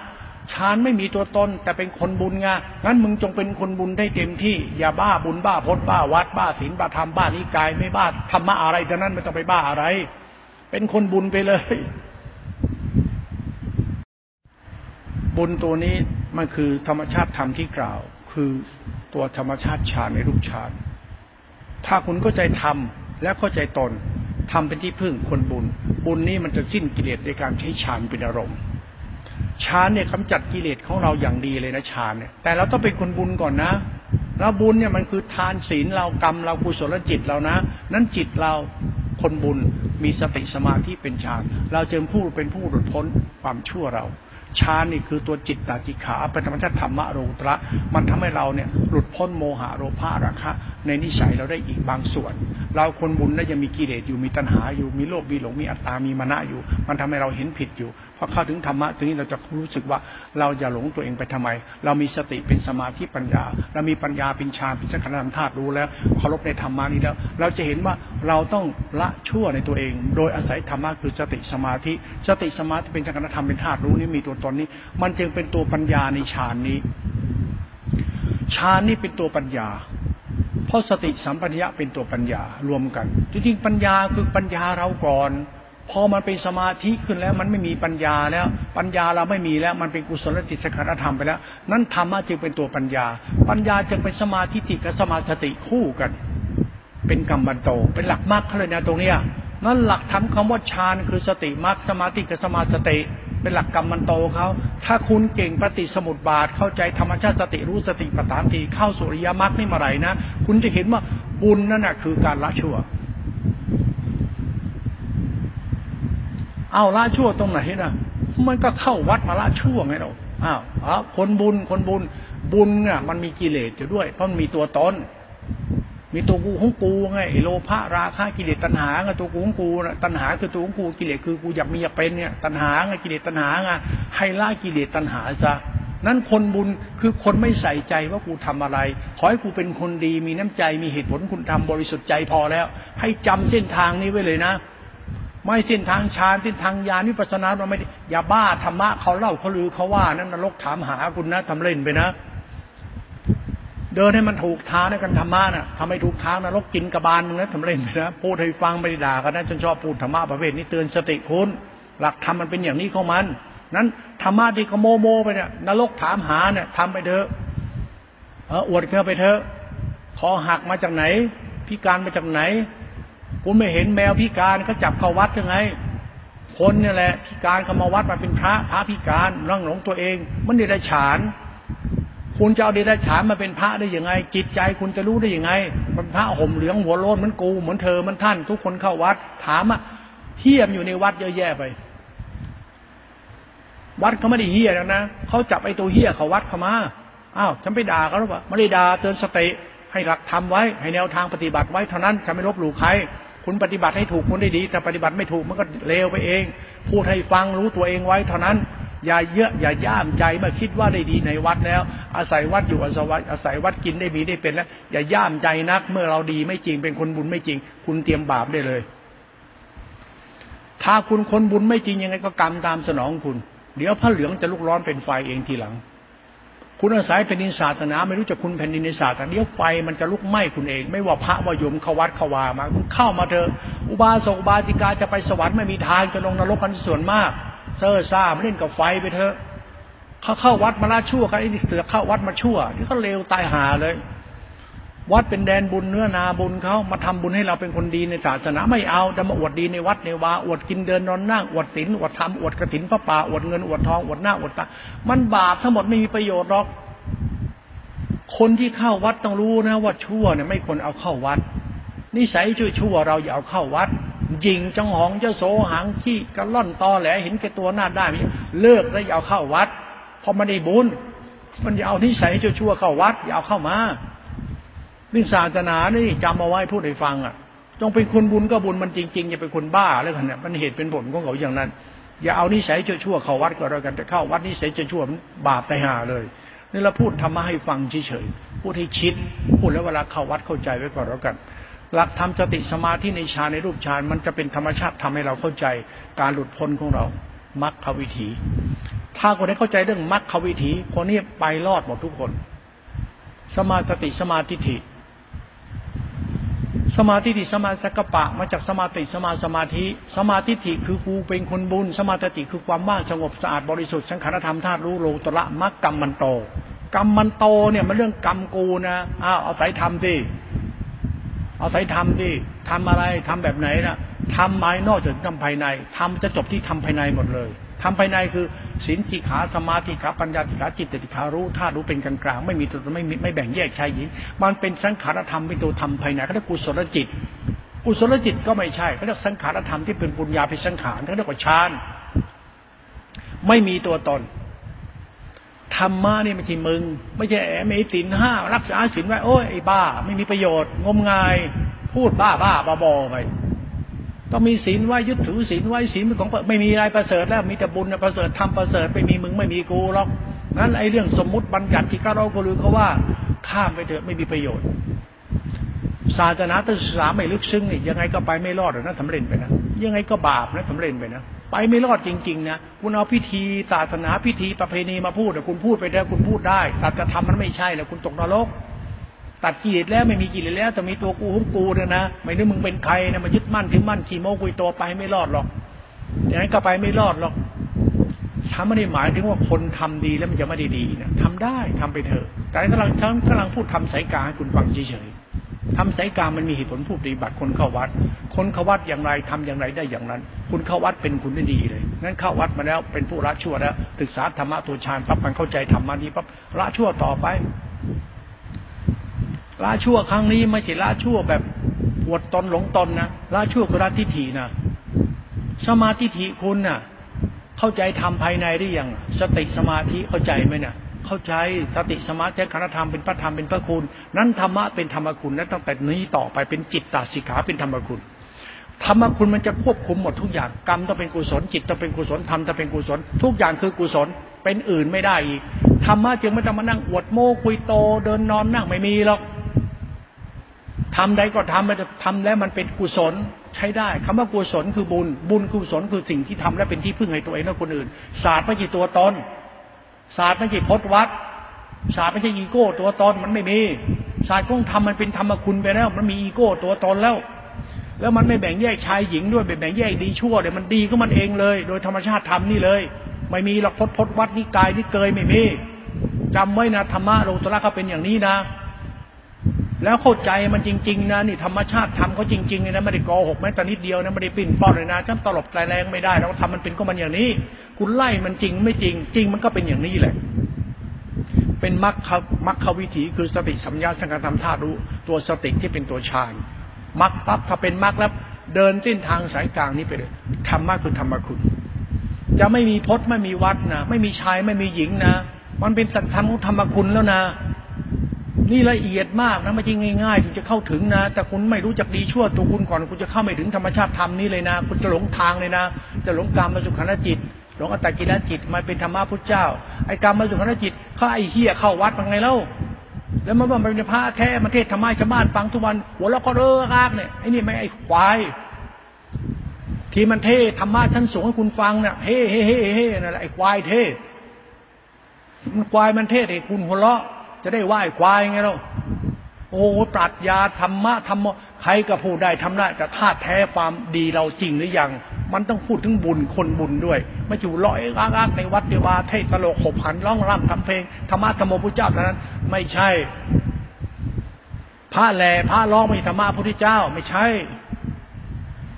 ฌานไม่มีตัวตน แต่เป็นคนบุญไงงั้นมึงจงเป็นคนบุญได้เต็มที่ อย่าบ้าบุญบ้าพจน์บ้าวัดบ้าศีลบ้าธรรมบ้านิกายไม่บ้าธรรมะอะไรดังนั้นไม่ต้องไปบ้าอะไร เป็นคนบุญไปเลย บุญตัวนี้มันคือธรรมชาติธรรมที่กล่าว คือตัวธรรมชาติฌานในรูปฌาน ถ้าคุณเข้าใจธรรมและเข้าใจตนทำเป็นที่พึ่งคนบุญ บุญนี้มันจะสิ้นกิเลสในการใช้ฌานเป็นอารมณ์ฌานเนี่ยกำจัดกิเลสของเราอย่างดีเลยนะฌานเนี่ย แต่เราต้องเป็นคนบุญก่อนนะแล้วบุญเนี่ยมันคือทานศีลเรากรรมเรากุศลจิตเรานะ นั้นจิตเราคนบุญมีสติสมาธิเป็นฌาน เราจึงผู้เป็นผู้หลุดพ้นความชั่วเรา ฌานนี่คือตัวจิตตาจิขาเป็นธรรมชาติธรรมะโรตระ มันทำให้เราเนี่ยหลุดพ้นโมหะโลภะราคะ ในนิสัยเราได้อีกบางส่วน เราคนบุญได้ยังมีกิเลสอยู่มีตัณหาอยู่มีโลภมีหลงมีอัตตามีมณะอยู่ มันทำให้เราเห็นผิดอยู่ พอเข้าถึงธรรมะตรงนี้เราจะรู้สึกว่าเราอย่าหลงตัวเองไปทำไม เรามีสติเป็นสมาธิปัญญา เรามีปัญญาเป็นฌานเป็นสังขารธรรมธาตุรู้แล้วเคารพในธรรมานี้แล้ว เราจะเห็นว่าเราต้องละชั่วในตัวเอง โดยอาศัยธรรมะคือสติสมาธิ สติสมาธิเป็นสังขารธรรมเป็นธาตุรู้นี่มีตัวตนนี้ มันจึงเป็นตัวปัญญาในฌานนี้ฌานนี้เป็นตัวปัญญา เพราะสติสัมปัญญะเป็นตัวปัญญารวมกัน จริงๆปัญญาคือปัญญาเราก่อน พอมันเป็นสมาธิขึ้นแล้ว มันไม่มีปัญญาแล้ว ปัญญาเราไม่มีแล้ว มันเป็นกุศลจิตสการธรรมไปแล้ว นั้นธรรมะจึงเป็นตัวปัญญา ปัญญาจึงเป็นสมาธิติกับสมาธิคู่กัน เป็นกรรมบันโต เป็นหลักมากเลยนะตรงเนี้ยนั่นหลักทำคำว่าฌานคือสติมรรคสมาธิกับสมาธิเป็นหลักกรรมมันโตเขาถ้าคุณเก่งปฏิสมุติบาทเข้าใจธรรมชาติสติรู้สติปัฏฐานทีเข้าสุริยมรรคนี่มาไรนะคุณจะเห็นว่าบุญนั่นแหะคือการละชั่ว เอาละชั่วตรงไหนนะมันก็เข้าวัดมาละชั่วไงเราอ้าวอ๋อคนบุญคนบุญบุญเนี่ยมันมีกิเลสอยู่ด้วย เพราะมันมีตัวตนมีตัวกูของกูไงโลภะราคะกิเลสตัณหาไงตัวกูของกูนะตัณหาคือตัวของกูกิเลสคือกูอยากมีอยากเป็นเนี่ยตัณหาไงกิเลสตัณหาไงให้ละกิเลสตัณหาซะนั้นคนบุญคือคนไม่ใส่ใจว่ากูทำอะไร ขอให้กูเป็นคนดีมีน้ำใจมีเหตุผลคุณทำบริสุทธิ์ใจพอแล้ว ให้จำเส้นทางนี้ไว้เลยนะ ไม่สิ้นทางฌานสิ้นทางญาณวิปัสสนาเราไม่อย่าบ้าธรรมะเขาเล่าเขาลือเขาว่านั่นนรกถามหาคุณนะทำเล่นไปนะ เดินให้มันถูกทางในการธรรมะน่ะทำให้ถูกทางนรกกินกระบาลมึงนะทำเล่นไปนะพูดให้ฟังไม่ได้ด่ากันนะจนชอบพูดธรรมะประเภทนี้เตือนสติคุณหลักธรรมมันเป็นอย่างนี้ของมัน นั้นธรรมะที่เขโมโมไปเนี่ยนรกถามหาเนี่ยทำไปเถอะเอออวดเข้าไปเถอะคอหักมาจากไหน พิการมาจากไหน คุณไม่เห็นแมวพิการเขาจับเข้าวัดยังไง คนนี่แหละ พิการเขามาวัดมาเป็นพระพระพิการร่งหลงตัวเอง มันเดรัจฉาน คุณจะเอาเดรัจฉานมาเป็นพระได้ยังไง จิตใจคุณจะรู้ได้ยังไงมันพระห่มเหลืองหัวโลนเหมือนกูเหมือนเธอมันท่าน ทุกคนเข้าวัด ถามอะเฮี้ยมอยู่ในวัดเยอะแยะไป วัดเขาไม่ได้เฮี้ยแล้วนะเขาจับไอ้ตัวเฮี้ยเขาวัดเขามาอ้าวฉันไปด่าเขาหรือเปล่าไม่ได้ด่าเตือนสติให้หลักทำไว้ ให้แนวทางปฏิบัติไว้เท่านั้นฉันไม่ลบหลู่ใคร คุณปฏิบัติให้ถูกคุณได้ดี แต่ปฏิบัติไม่ถูกมันก็เลวไปเอง พูดให้ฟังรู้ตัวเองไว้ เท่านั้น อย่าเยอะอย่าย่ามใจเมื่อคิดว่าได้ดีในวัดแล้ว อาศัยวัดอยู่อาศัยวัดอาศัยวัดกินได้มีได้เป็นแล้วอย่าย่ามใจนัก เมื่อเราดีไม่จริงเป็นคนบุญไม่จริง คุณเตรียมบาปได้เลย ถ้าคุณคนบุญไม่จริงยังไงก็กรรมตามสนองคุณ เดี๋ยวพระเหลืองจะลุกร้อนเป็นไฟเองทีหลัง คุณอาศัยแผ่นดินศาสนา ไม่รู้จักคุณแผ่นดินในศาสนาเดี๋ยวไฟมันจะลุกไหม้คุณเอง ไม่ว่าพระว่าโยมเขาวัดเขาวามาคุณเข้ามาเถอะอุบาสกอุบาสิกาจะไปสวรรค์ไม่มีทางจะลงนรกกันส่วนมาก เซ่อซ่าไม่เล่นกับไฟไปเถอะเขาเข้าวัดมาละชั่วกันไอ้เสือเข้าวัดมาชั่วที่เขาเลวตายหาเลย วัดเป็นแดนบุญเนื้อนาบุญเขามาทำบุญให้เราเป็นคนดีในศาสนาไม่เอาจะมาอวดดีในวัดในวาอวดกินเดินนอนนั่งอวดศีลอวดธรรมอวดกระถินพระป่าอวดเงินอวดทองอวดหน้าอวดตามันบาปทั้งหมดไม่มีประโยชน์หรอก คนที่เข้าวัดต้องรู้นะ ว่าชั่วเนี่ยไม่ควรเอาเข้าวัดนิสัยชั่วชั่วเราอย่าเอาเข้าวัดยิงจังหองเจ้าโสหังขี้กระล่อนตอแหลเห็นแก่ตัวหน้าได้เลิกแล้วอย่าเอาเข้าวัดพอมันได้บุญมันอย่าเอานิสัยชั่วชั่วเข้าวัดอย่าเอาเข้ามา วิศาสนานี่จำเอาไว้พูดให้ฟังอะจงเป็นคนบุญก็บุญมันจริงๆอย่าเป็นคนบ้าแล้วกันเนี่ยมันเหตุเป็นผลของเขาอย่างนั้น อย่าเอานิสัยชั่วๆเข้าวัดก็แล้วกันแต่เข้าวัดนิสัยชั่วๆมันบาปไปหาเลยนี่เราพูดธรรมะให้ฟังเฉยๆพูดให้ชิด พูดแล้วเวลาเข้าวัดเข้าใจไว้ก่อนแล้วกันหลักธรรมสติสมาธิในฌานในรูปฌานมันจะเป็นธรรมชาติทำให้เราเข้าใจการหลุดพ้นของเรามรรควิถี ถ้าคนได้เข้าใจเรื่องมรรควิถีคนนี้ไปรอดหมดทุกคน สมาสติสมาธิ สมาธิฐิสมาสักปะ มาจากสมาติสมาสมาธิ สมาธิฐิคือกูเป็นคนบุญ สมาธิคือความว่างสงบสะอาดบริสุทธิ์สังขารธรรมธาตุรู้โลตระมรรคกรรมมันโต กรรมมันโตเนี่ยมันเรื่องกรรมกูนะอ้าวเอาสายธรรมดิเอาสายธรรมดิทำอะไรทำแบบไหนนะทำภายนอกจนทำภายในทำจะจบที่ทำภายในหมดเลย ทำภายในคือศีลสิขาสมาธิขาปัญญาสิขาจิตติขารู้ธาตุรู้เป็นกลางกลางไม่มีตัวไม่ไม่แบ่งแยกชายหญิง มันเป็นสังขารธรรมเป็นตัวทำภายในเขาเรียกกุศลจิต กุศลจิตก็ไม่ใช่เขาเรียกสังขารธรรมที่เป็นปุญญาเป็นสังขารเขาเรียกว่าฌานไม่มีตัวตนธรรมะนี่ไม่ใช่มึง ไม่ใช่แอไม่ศีลห้ารักษาศีลไว้โอ้ยไอ้บ้า ไม่มีประโยชน์ งมงาย พูดบ้าบ้าบอๆไป ต้องมีศีลไว้ยึดถือศีลไว้ศีลเป็นของไม่มีอะไรประเสริฐแล้วมีแต่บุญประเสริฐทำประเสริฐไม่มีมึงไม่มีกูหรอกนั้นไอ้เรื่องสมมุติบัญญัติที่ข้าเราก็รู้เขาว่าข้ามไปเถอะไม่มีประโยชน์ ศาสนาศึกษาไม่ลึกซึ้งนี่ยังไงก็ไปไม่รอดหรอกนะสำเร็จไปนะยังไงก็บาปนะสำเร็จไปนะไปไม่รอดจริงๆนะคุณเอาพิธีศาสนาพิธีประเพณีมาพูดคุณพูดไปได้คุณพูดได้แต่จะทำมันไม่ใช่แล้วคุณตกนรก ตัดกิเลสแล้วไม่มีกิเลสแล้วแต่มีตัวกูของกูเนี่ยนะไม่นึกมึงเป็นใครนะมายึดมั่นถือมั่นขี่โมกุยตัวไปไม่รอดหรอกอย่างนั้นก็ไปไม่รอดหรอกถ้าไม่ได้หมายถึงว่าคนทำดีแล้วมันจะไม่ได้ดีนะทำได้ทำไปเถอะ แต่กำลังฉันกำลังพูดทำสายกาให้คุณฟังเฉยๆทำสายกามันมีเหตุผลผู้ปฏิบัติคนเข้าวัด คนเข้าวัดอย่างไรทำอย่างไรได้อย่างนั้น คุณเข้าวัดเป็นคุณได้ดีเลยนั้นเข้าวัดมาแล้วเป็นผู้ละชั่วแล้วศึกษาธรรมะตัวฌานปั๊บมันเข้าใจธรรมะนี้ปั๊บละชั่วต่อไป ละชั่วครั้งนี้ไม่ใช่ละชั่วแบบปวดตนหลงตนนะละชั่วคือละทิฏฐินะสมาธิฐิคุณนะ่ะ เข้าใจทำภายในหรือยังสติสมาธิเข้าใจไหมนะ่ยเข้าใจสติสมาธิคณธรรมเป็นพระธรรมเป็นพระคุณ นั้นธรรมะเป็นธรรมคุณนั้นตั้งแต่นี้ต่อไปเป็นจิตตาสิกขาเป็นธรรมคุณธรรมคุณมันจะควบคุมหมดทุกอย่างกรรมต้องเป็นกุศลจิตต้องเป็นกุศลธรรมต้องเป็นกุศล ทุกอย่างคือกุศลเป็นอื่นไม่ได้อีกธรรมะจึงไม่ต้องมานั่งอวดโม้คุยโตเดินนอนนั่งไม่มีหรอก ทำใดก็ทำมันจะทำแล้วมันเป็นกุศลใช้ได้คำว่ากุศลคือบุญ บุญกุศลคือสิ่งที่ทำและเป็นที่พึ่งให้ตัวเองและคนอื่น ศาสตร์ไม่ใช่ตัวตนศาสตร์ไม่ใช่พจนวัดศาสตร์ไม่ใช่อีโก้ ตัวตนมันไม่มี ศาสตร์ของธรรมมันเป็นธรรมคุณไปแล้ว มันมีอีโก้ตัวตนแล้ว แล้วมันไม่แบ่งแยกชายหญิงด้วยแบ่งแยกดีชั่วเลยมันดีก็มันเองเลย โดยธรรมชาติธรรมนี่เลย ไม่มีหลักพจนพจนวัดนิกายนิเกยไม่มีจำไว้นะธรรมะโลตระเขาเป็นอย่างนี้นะ แล้วเข้าใจมันจริง ๆ นะนี่ธรรมชาติทำเขาจริงๆเลยนะไม่ได้โกหกแม้แต่นิดเดียวนะไม่ได้ปิ้นป้อนเลยนะฉันตลบแรงไม่ได้แล้วทำมันเป็นก็มันอย่างนี้ คุณไล่มันจริงไม่จริง จริงมันก็เป็นอย่างนี้แหละ เป็นมรรคมรรควิถีคือสติสัมยาสังการทำท่ารู้ตัวสติที่เป็นตัวฌานมรรคปั๊บถ้าเป็นมรรคแล้วเดินเส้นทางสายกลางนี้ไปเลยธรรมะคือธรรมคุณ จะไม่มีพจน์ไม่มีวัดนะไม่มีชายไม่มีหญิงนะ มันเป็นสัจธรรมของธรรมคุณแล้วนะ นี่ละเอียดมากนะไม่ใช่ง่ายๆถึงจะเข้าถึงนะ แต่คุณไม่รู้จักดีชั่วตัวคุณก่อนคุณจะเข้าไม่ถึงธรรมชาติธรรมนี้เลยนะ คุณจะหลงทางเลยนะ จะหลงกรรมมาสุขานจิต หลงอัตตกิลจิตมาเป็นธรรมะพุทธเจ้าไอ้กรรมมาสุขานจิตเขาไอ้เฮียเข้าวัดเป็นไงเล่าแล้วมันมันเป็นพระแท้มันเทศธรรมะชาวบ้านฟังทุกวัน หัวเราก็เลิกากเนี่ยไอ้นี่ไม่ไอ้ควายที่มันเทศธรรมะชั้นสูงให้คุณฟังเนี่ยเฮ้เฮ้เฮ้เฮ้นั่นแหละไอ้ควายเทศมันควายมันเทศไอ้คุณหัวเราะ จะได้ไหว้ควายไงเราโอ้ปรัชญาธรรมะธรรมใครก็พูดได้ทำได้แต่ธาตุแท้ความดีเราจริงหรือยัง มันต้องพูดถึงบุญคนบุญด้วย ไม่อยู่ลอยอ้างในวัดเดวาเทศตลกขบหันร้องรำทำเพลงธรรมะธรรมพุทธเจ้าเท่านั้น ไม่ใช่ พระแหล่พระร้องไม่ธรรมะพุทธเจ้า ไม่ใช่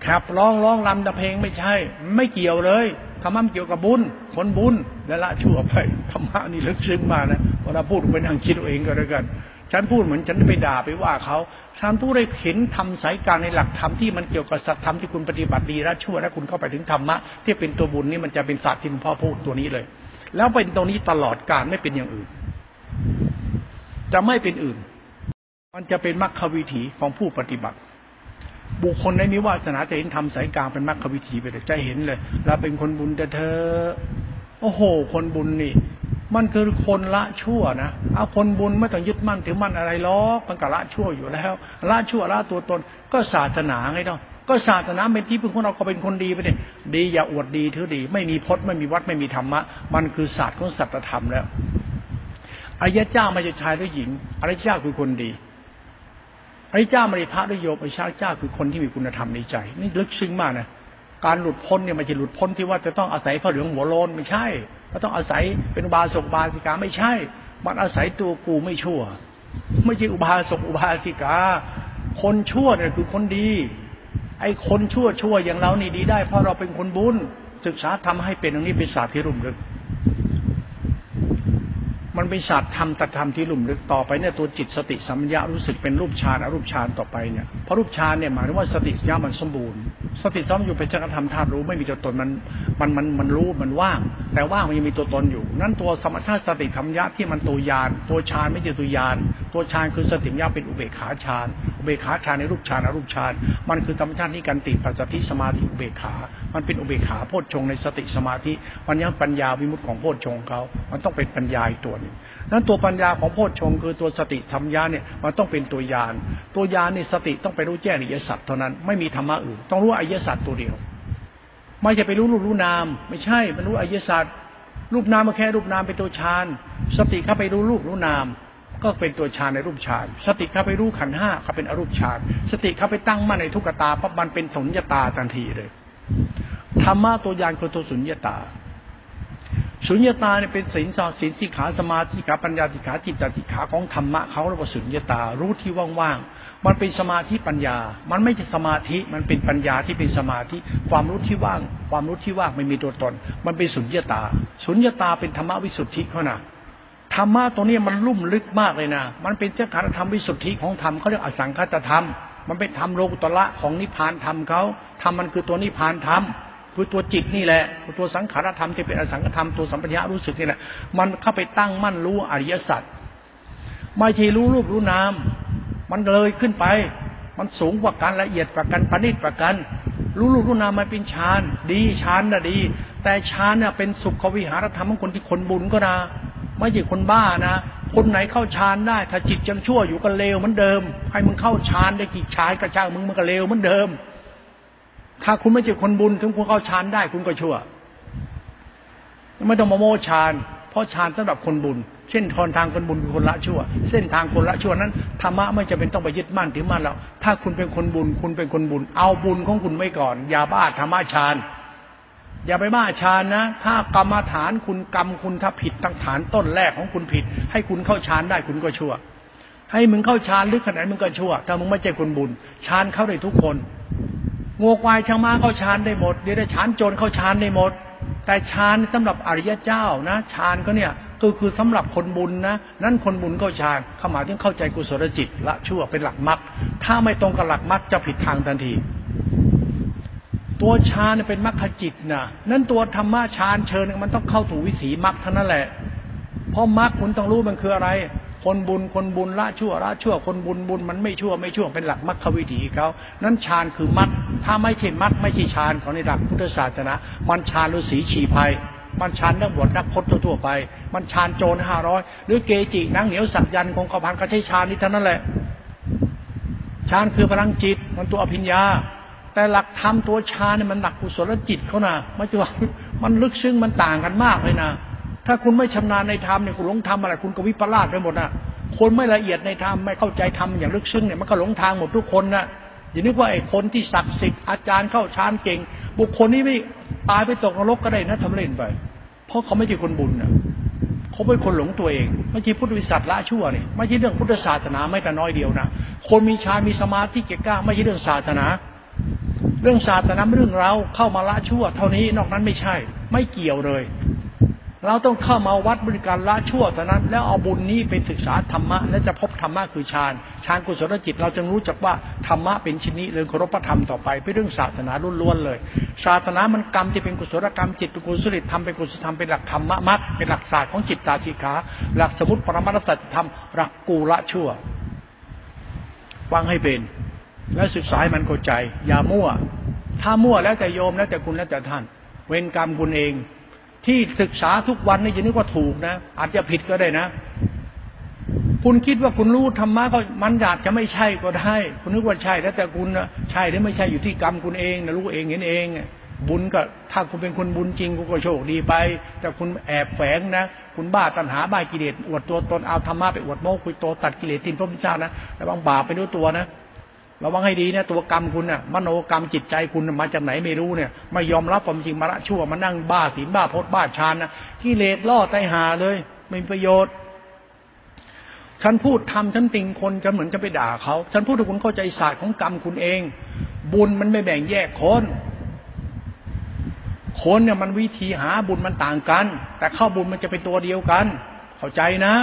ขับร้องร้องรำตะเพลงไม่ใช่ ไม่เกี่ยวเลยธรรมะเกี่ยวกับบุญคนบุญและละชั่วไปธรรมะนี่ลึกซึ้งมานะ วลาพูดไปนั่งคิดเองก็แล้วกัน ฉันพูดเหมือนฉันไปด่าไปว่าเขาฉันพูดได้เห็นทำสายการในหลักธรรมที่มันเกี่ยวกับสัตธรรมที่คุณปฏิบัติดีละชั่วและคุณเข้าไปถึงธรรมะที่เป็นตัวบุญนี่มันจะเป็นศาสตร์ที่หลวงพ่อพูดตัวนี้เลย แล้วเป็นตรงนี้ตลอดการไม่เป็นอย่างอื่น จะไม่เป็นอื่น มันจะเป็นมรรควิถีของผู้ปฏิบัติบุคคลในมิวาสนาจะเห็นทำสายกลางเป็นมรรควิถีไปเลยจะเห็นเลยเราเป็นคนบุญแต่เธอ โอ้โห คนบุญนี่ มันคือคนละชั่วนะเอาคนบุญไม่ต้องยึดมั่นถือมั่นอะไรล้อกมันก็ละชั่วอยู่แล้วละชั่วละตัวตน ก็ศาสนาไงเนาะก็ศาสนาเป็นที่พึ่งของเราก็เป็นคนดีไปเนี่ยดีอย่าอวดดีถือดี ไม่มีพจน์ไม่มีวัดไม่มีธรรมะ มันคือศาสตร์ของสัจธรรมแล้วอริยเจ้าไม่ใช่ชายหรือหญิงอริยเจ้าคือคนดีอริยเจ้าไม่ใช่พระหรือโยมอริยเจ้าคือคนที่มีคุณธรรมในใจ นี่ลึกซึ้งมากนะ การหลุดพ้นเนี่ยมันจะหลุดพ้นที่ว่าจะต้องอาศัยพระเหลืองหัวโลนไม่ใช่ก็ต้องอาศัยเป็นอุบาสกบาสิกาไม่ใช่ มันอาศัยตัวกูไม่ชั่ว ไม่ใช่อุบาสกอุบาสิกา คนชั่วเนี่ยคือคนดี ไอ้คนชั่วชั่วอย่างเรานี่ดีได้ เพราะเราเป็นคนบุญศึกษาทำให้เป็นตรงนี้เป็นศาสตร์ที่รุ่มลึก มันเป็นศาสตร์ธรรมตัดธรรมที่ลุ่มลึกต่อไปเนี่ยตัวจิตสติสัมยารู้สึกเป็นรูปฌานอรูปฌานต่อไปเนี่ยเพราะรูปฌานเนี่ยหมายถึงว่าสติสัมยามันสมบูรณ์ สติสัมอยู่เป็นจักรธรรมธาตุรู้ไม่มีตัวตนมันมันมันมันรู้มันว่าง แต่ว่างมันยังมีตัวตนอยู่ นั้นตัวสมชาติสติธรรมยะที่มันตัวยาน ตัวฌานไม่ใช่ตัวยาน ตัวฌานคือสติสัมยาเป็นอุเบกขาฌานอุเบกขาฌานในรูปฌานอรูปฌานมันคือธรรมชาติที่การติปัจจติสมาธิอุเบกขา มันเป็นอุเบกขาโพชฌงในสติสมาธิมันยังปัญญาวิมุตติของโพชฌงเขามันต้องเป็นปัญญาตัวนึงนั้นตัวปัญญาของโพชฌงคือตัวสติธรรมญาเนี่ยมันต้องเป็นตัวยานตัวยานในสติต้องไปรู้แจ้งอริยสัจเท่านั้นไม่มีธรรมะอื่นต้องรู้อริยสัจตัวเดียว ไม่จะไปรู้รูปรู้นาม ไม่ใช่มันรู้อริยสัจรูปนามมันแค่รูปนามเป็นตัวฌานสติเข้าไปรู้รูปรู้นาม ก็เป็นตัวฌานในรูปฌานสติเข้าไปรู้ขันห้าเขาเป็นอรูปฌานสติเข้าไปตั้งมั่นในทุกตาปั๊บมันเป็นสุญญตาทันทีเลยธรรมะตัวยานคือตัวสุญญตา สุญญตาเนี่ยเป็นศีลสศีลสิขาสมาธิขาปัญญาสิขาจิตตสิขาของธรรมะเขาเรียกว่าสุญญตา รู้ที่ว่างๆ มันเป็นสมาธิปัญญา มันไม่ใช่สมาธิ มันเป็นปัญญาที่เป็นสมาธิ ความรู้ที่ว่าง ความรู้ที่ว่างไม่มีตัวตน มันเป็นสุญญตา สุญญตาเป็นธรรมวิสุทธิเขานะธรรมะตรงนี้มันลุ่มลึกมากเลยนะ มันเป็นเจ้าการธรรมวิสุทธิของธรรมเขาเรียกอสังคตธรรม มันเป็นธรรมโลกุตละของนิพพานธรรมเขาธรรมมันคือตัวนิพพานธรรม คือตัวจิตนี่แหละตัวสังขารธรรมที่เป็นอสังขธรรมตัวสัมปชัญญะรู้สึกนี่แหละมันเข้าไปตั้งมั่นรู้อริยสัจไม่ใช่รู้รูปรู้นามมันเลยขึ้นไป มันสูงกว่ากันละเอียดกว่ากันปณิตกว่ากัน รู้รูปรู้นามมันเป็นฌานดีฌานน่ะดี แต่ฌานเนี่ยเป็นสุขวิหารธรรมของคนที่คนบุญก็นะไม่ใช่คนบ้านะคนไหนเข้าฌานได้ ถ้าจิตยังชั่วอยู่ก็เลวเหมือนเดิม ให้มึงเข้าฌานได้กี่ฌานก็ช่างมึงมันก็เลวเหมือนเดิม ถ้าคุณไม่ใช่คนบุญ ถึงคุณเข้าฌานได้คุณก็ชั่ว ไม่ต้องมาโมฌาน เพราะฌานสำหรับคนบุญ เช่นทอนทางคนบุญคือคนละชั่ว เส้นทางคนละชั่วนั้นธรรมะไม่จะเป็นต้องไปยึดมั่นถือมั่นแล้ว ถ้าคุณเป็นคนบุญ คุณเป็นคนบุญ เอาบุญของคุณไว้ก่อน อย่าบ้าธรรมะฌานอย่าไปบ้าฌานนะ ถ้ากรรมฐานคุณกรรมคุณถ้าผิดตั้งฐานต้นแรกของคุณผิด ให้คุณเข้าฌานได้คุณก็ชั่ว ให้มึงเข้าฌานลึกขนาดมึงก็ชั่ว ถ้ามึงไม่ใช่คนบุญฌานเข้าได้ทุกคน งูควายช้างม้าเข้าฌานได้หมดเดี๋ยวได้ฌานโจรเข้าฌานได้หมด แต่ฌานสำหรับอริยเจ้านะฌานก็เนี่ยก็คือสำหรับคนบุญนะ นั่นคนบุญเข้าฌานเข้ามาถึงเข้าใจกุศลจิตละชั่วเป็นหลักมรรคถ้าไม่ตรงกับหลักมรรคจะผิดทางทันที ตัวฌานเป็นมรรคจิตนะนั่นตัวธรรมะฌานเชิญมันต้องเข้าถูกวิถีมรรคเท่านั้นแหละเพราะมรรคคุณต้องรู้มันคืออะไร คนบุญคนบุญละชั่วละชั่วคนบุญบุญมันไม่ชั่วไม่ชั่วเป็นหลักมรรควิถีเขานั้นฌานคือมรรคถ้าไม่ใช่มรรคไม่ใช่ฌานของในหลักพุทธศาสนา มันฌานฤาษีฉีภัยมันฌานนักบวชนักพจน์ทั่วไป มันฌานโจรห้าร้อยหรือเกจินังเหนียวสักยันของขพันก็ใช้ฌานนี้เท่านั้นแหละฌานคือพลังจิต มันตัวอภิญญา แต่หลักธรรมตัวฌานเนี่ยมันหลักกุศลจิตเขานะไม่ใช่ว่ามันลึกซึ้งมันต่างกันมากเลยนะ ถ้าคุณไม่ชำนาญในธรรมเนี่ยคุณหลงธรรมอะไร คุณก็วิปลาสไปหมดนะคนไม่ละเอียดในธรรมไม่เข้าใจธรรมอย่างลึกซึ้งเนี่ยมันก็หลงทางหมดทุกคนนะอย่านึกว่าไอ้คนที่ศักดิ์สิทธิ์อาจารย์เข้าฌานเก่ง บุคคลนี้ไม่ตายไปตกนรกก็ได้นะทำเล่นไป เพราะเขาไม่ใช่คนบุญนะเขาเป็นคนหลงตัวเองไม่ใช่พุทธวิสัชละชั่วนี่ไม่ใช่เรื่องพุทธศาสนาไม่แต่น้อยเดียวนะคนมีฌานมีสมาธิเก่งกล้าไม่ใช่เรื่องศาสนา เรื่องศาสนาเรื่องเราเข้ามาละชั่ว เท่านี้นอกนั้นไม่ใช่ ไม่เกี่ยวเลย เราต้องเข้ามาวัดบริการละชั่วเท่านั้น แล้วเอาบุญนี้ไปศึกษาธรรมะ และจะพบธรรมะคือฌานฌานกุศลจิต เราจะรู้จักว่าธรรมะเป็นชนิดเรื่องเคารพธรรมต่อไปเป็นเรื่องศาสนาล้วนๆเลยศาสนามันกรรมที่เป็นกุศลกรรมจิตเป็นกุศลธรรมเป็นกุศลธรรมเป็นหลักธรรมะมัดเป็นหลักศาสตร์ของจิตตาจิขาหลักสมุติปรมัตถธรรมหลักกูละชั่วฟังให้เป็น และศึกษาให้มันเข้าใจ อย่ามั่ว ถ้ามั่วแล้วแต่โยมแล้วแต่คุณแล้วแต่ท่าน เวรกรรมคุณเอง ที่ศึกษาทุกวันนี่จะนึกว่าถูกนะ อาจจะผิดก็ได้นะ คุณคิดว่าคุณรู้ธรรมะก็มันอาจจะไม่ใช่ก็ได้ คุณนึกว่าใช่ แล้วแต่คุณใช่หรือไม่ใช่อยู่ที่กรรมคุณเองนะรู้เองเห็นเองบุญก็ถ้าคุณเป็นคนบุญจริงคุณก็โชคดีไป แต่คุณแอบแฝงนะ คุณบ้าตัณหาบ้ากิเลสอวดตัวตนเอาธรรมะไปอวดโม้คุยโตตัดกิเลสทิ้งพระพุทธเจ้านะระวังบาปไปด้วยตัวนะ ระวังให้ดีนะตัวกรรมคุณนะ่ะมโนกรรมจิตใจคุณมาจากไหนไม่รู้เนี่ยไม่ยอมรับความจริงมาละชั่วมานั่งบ้าศีลบ้าพจน์บ้าฌานนะกิเลสล่อใจหาเลย ไม่มีประโยชน์ ฉันพูดทำฉันติงคนจะเหมือนจะไปด่าเขา ฉันพูดให้คุณเข้าใจศาสตร์ของกรรมคุณเอง บุญมันไม่แบ่งแยกคนคนเนี่ยมันวิธีหาบุญมันต่างกัน แต่เข้าบุญมันจะเป็นตัวเดียวกัน เข้าใจนะ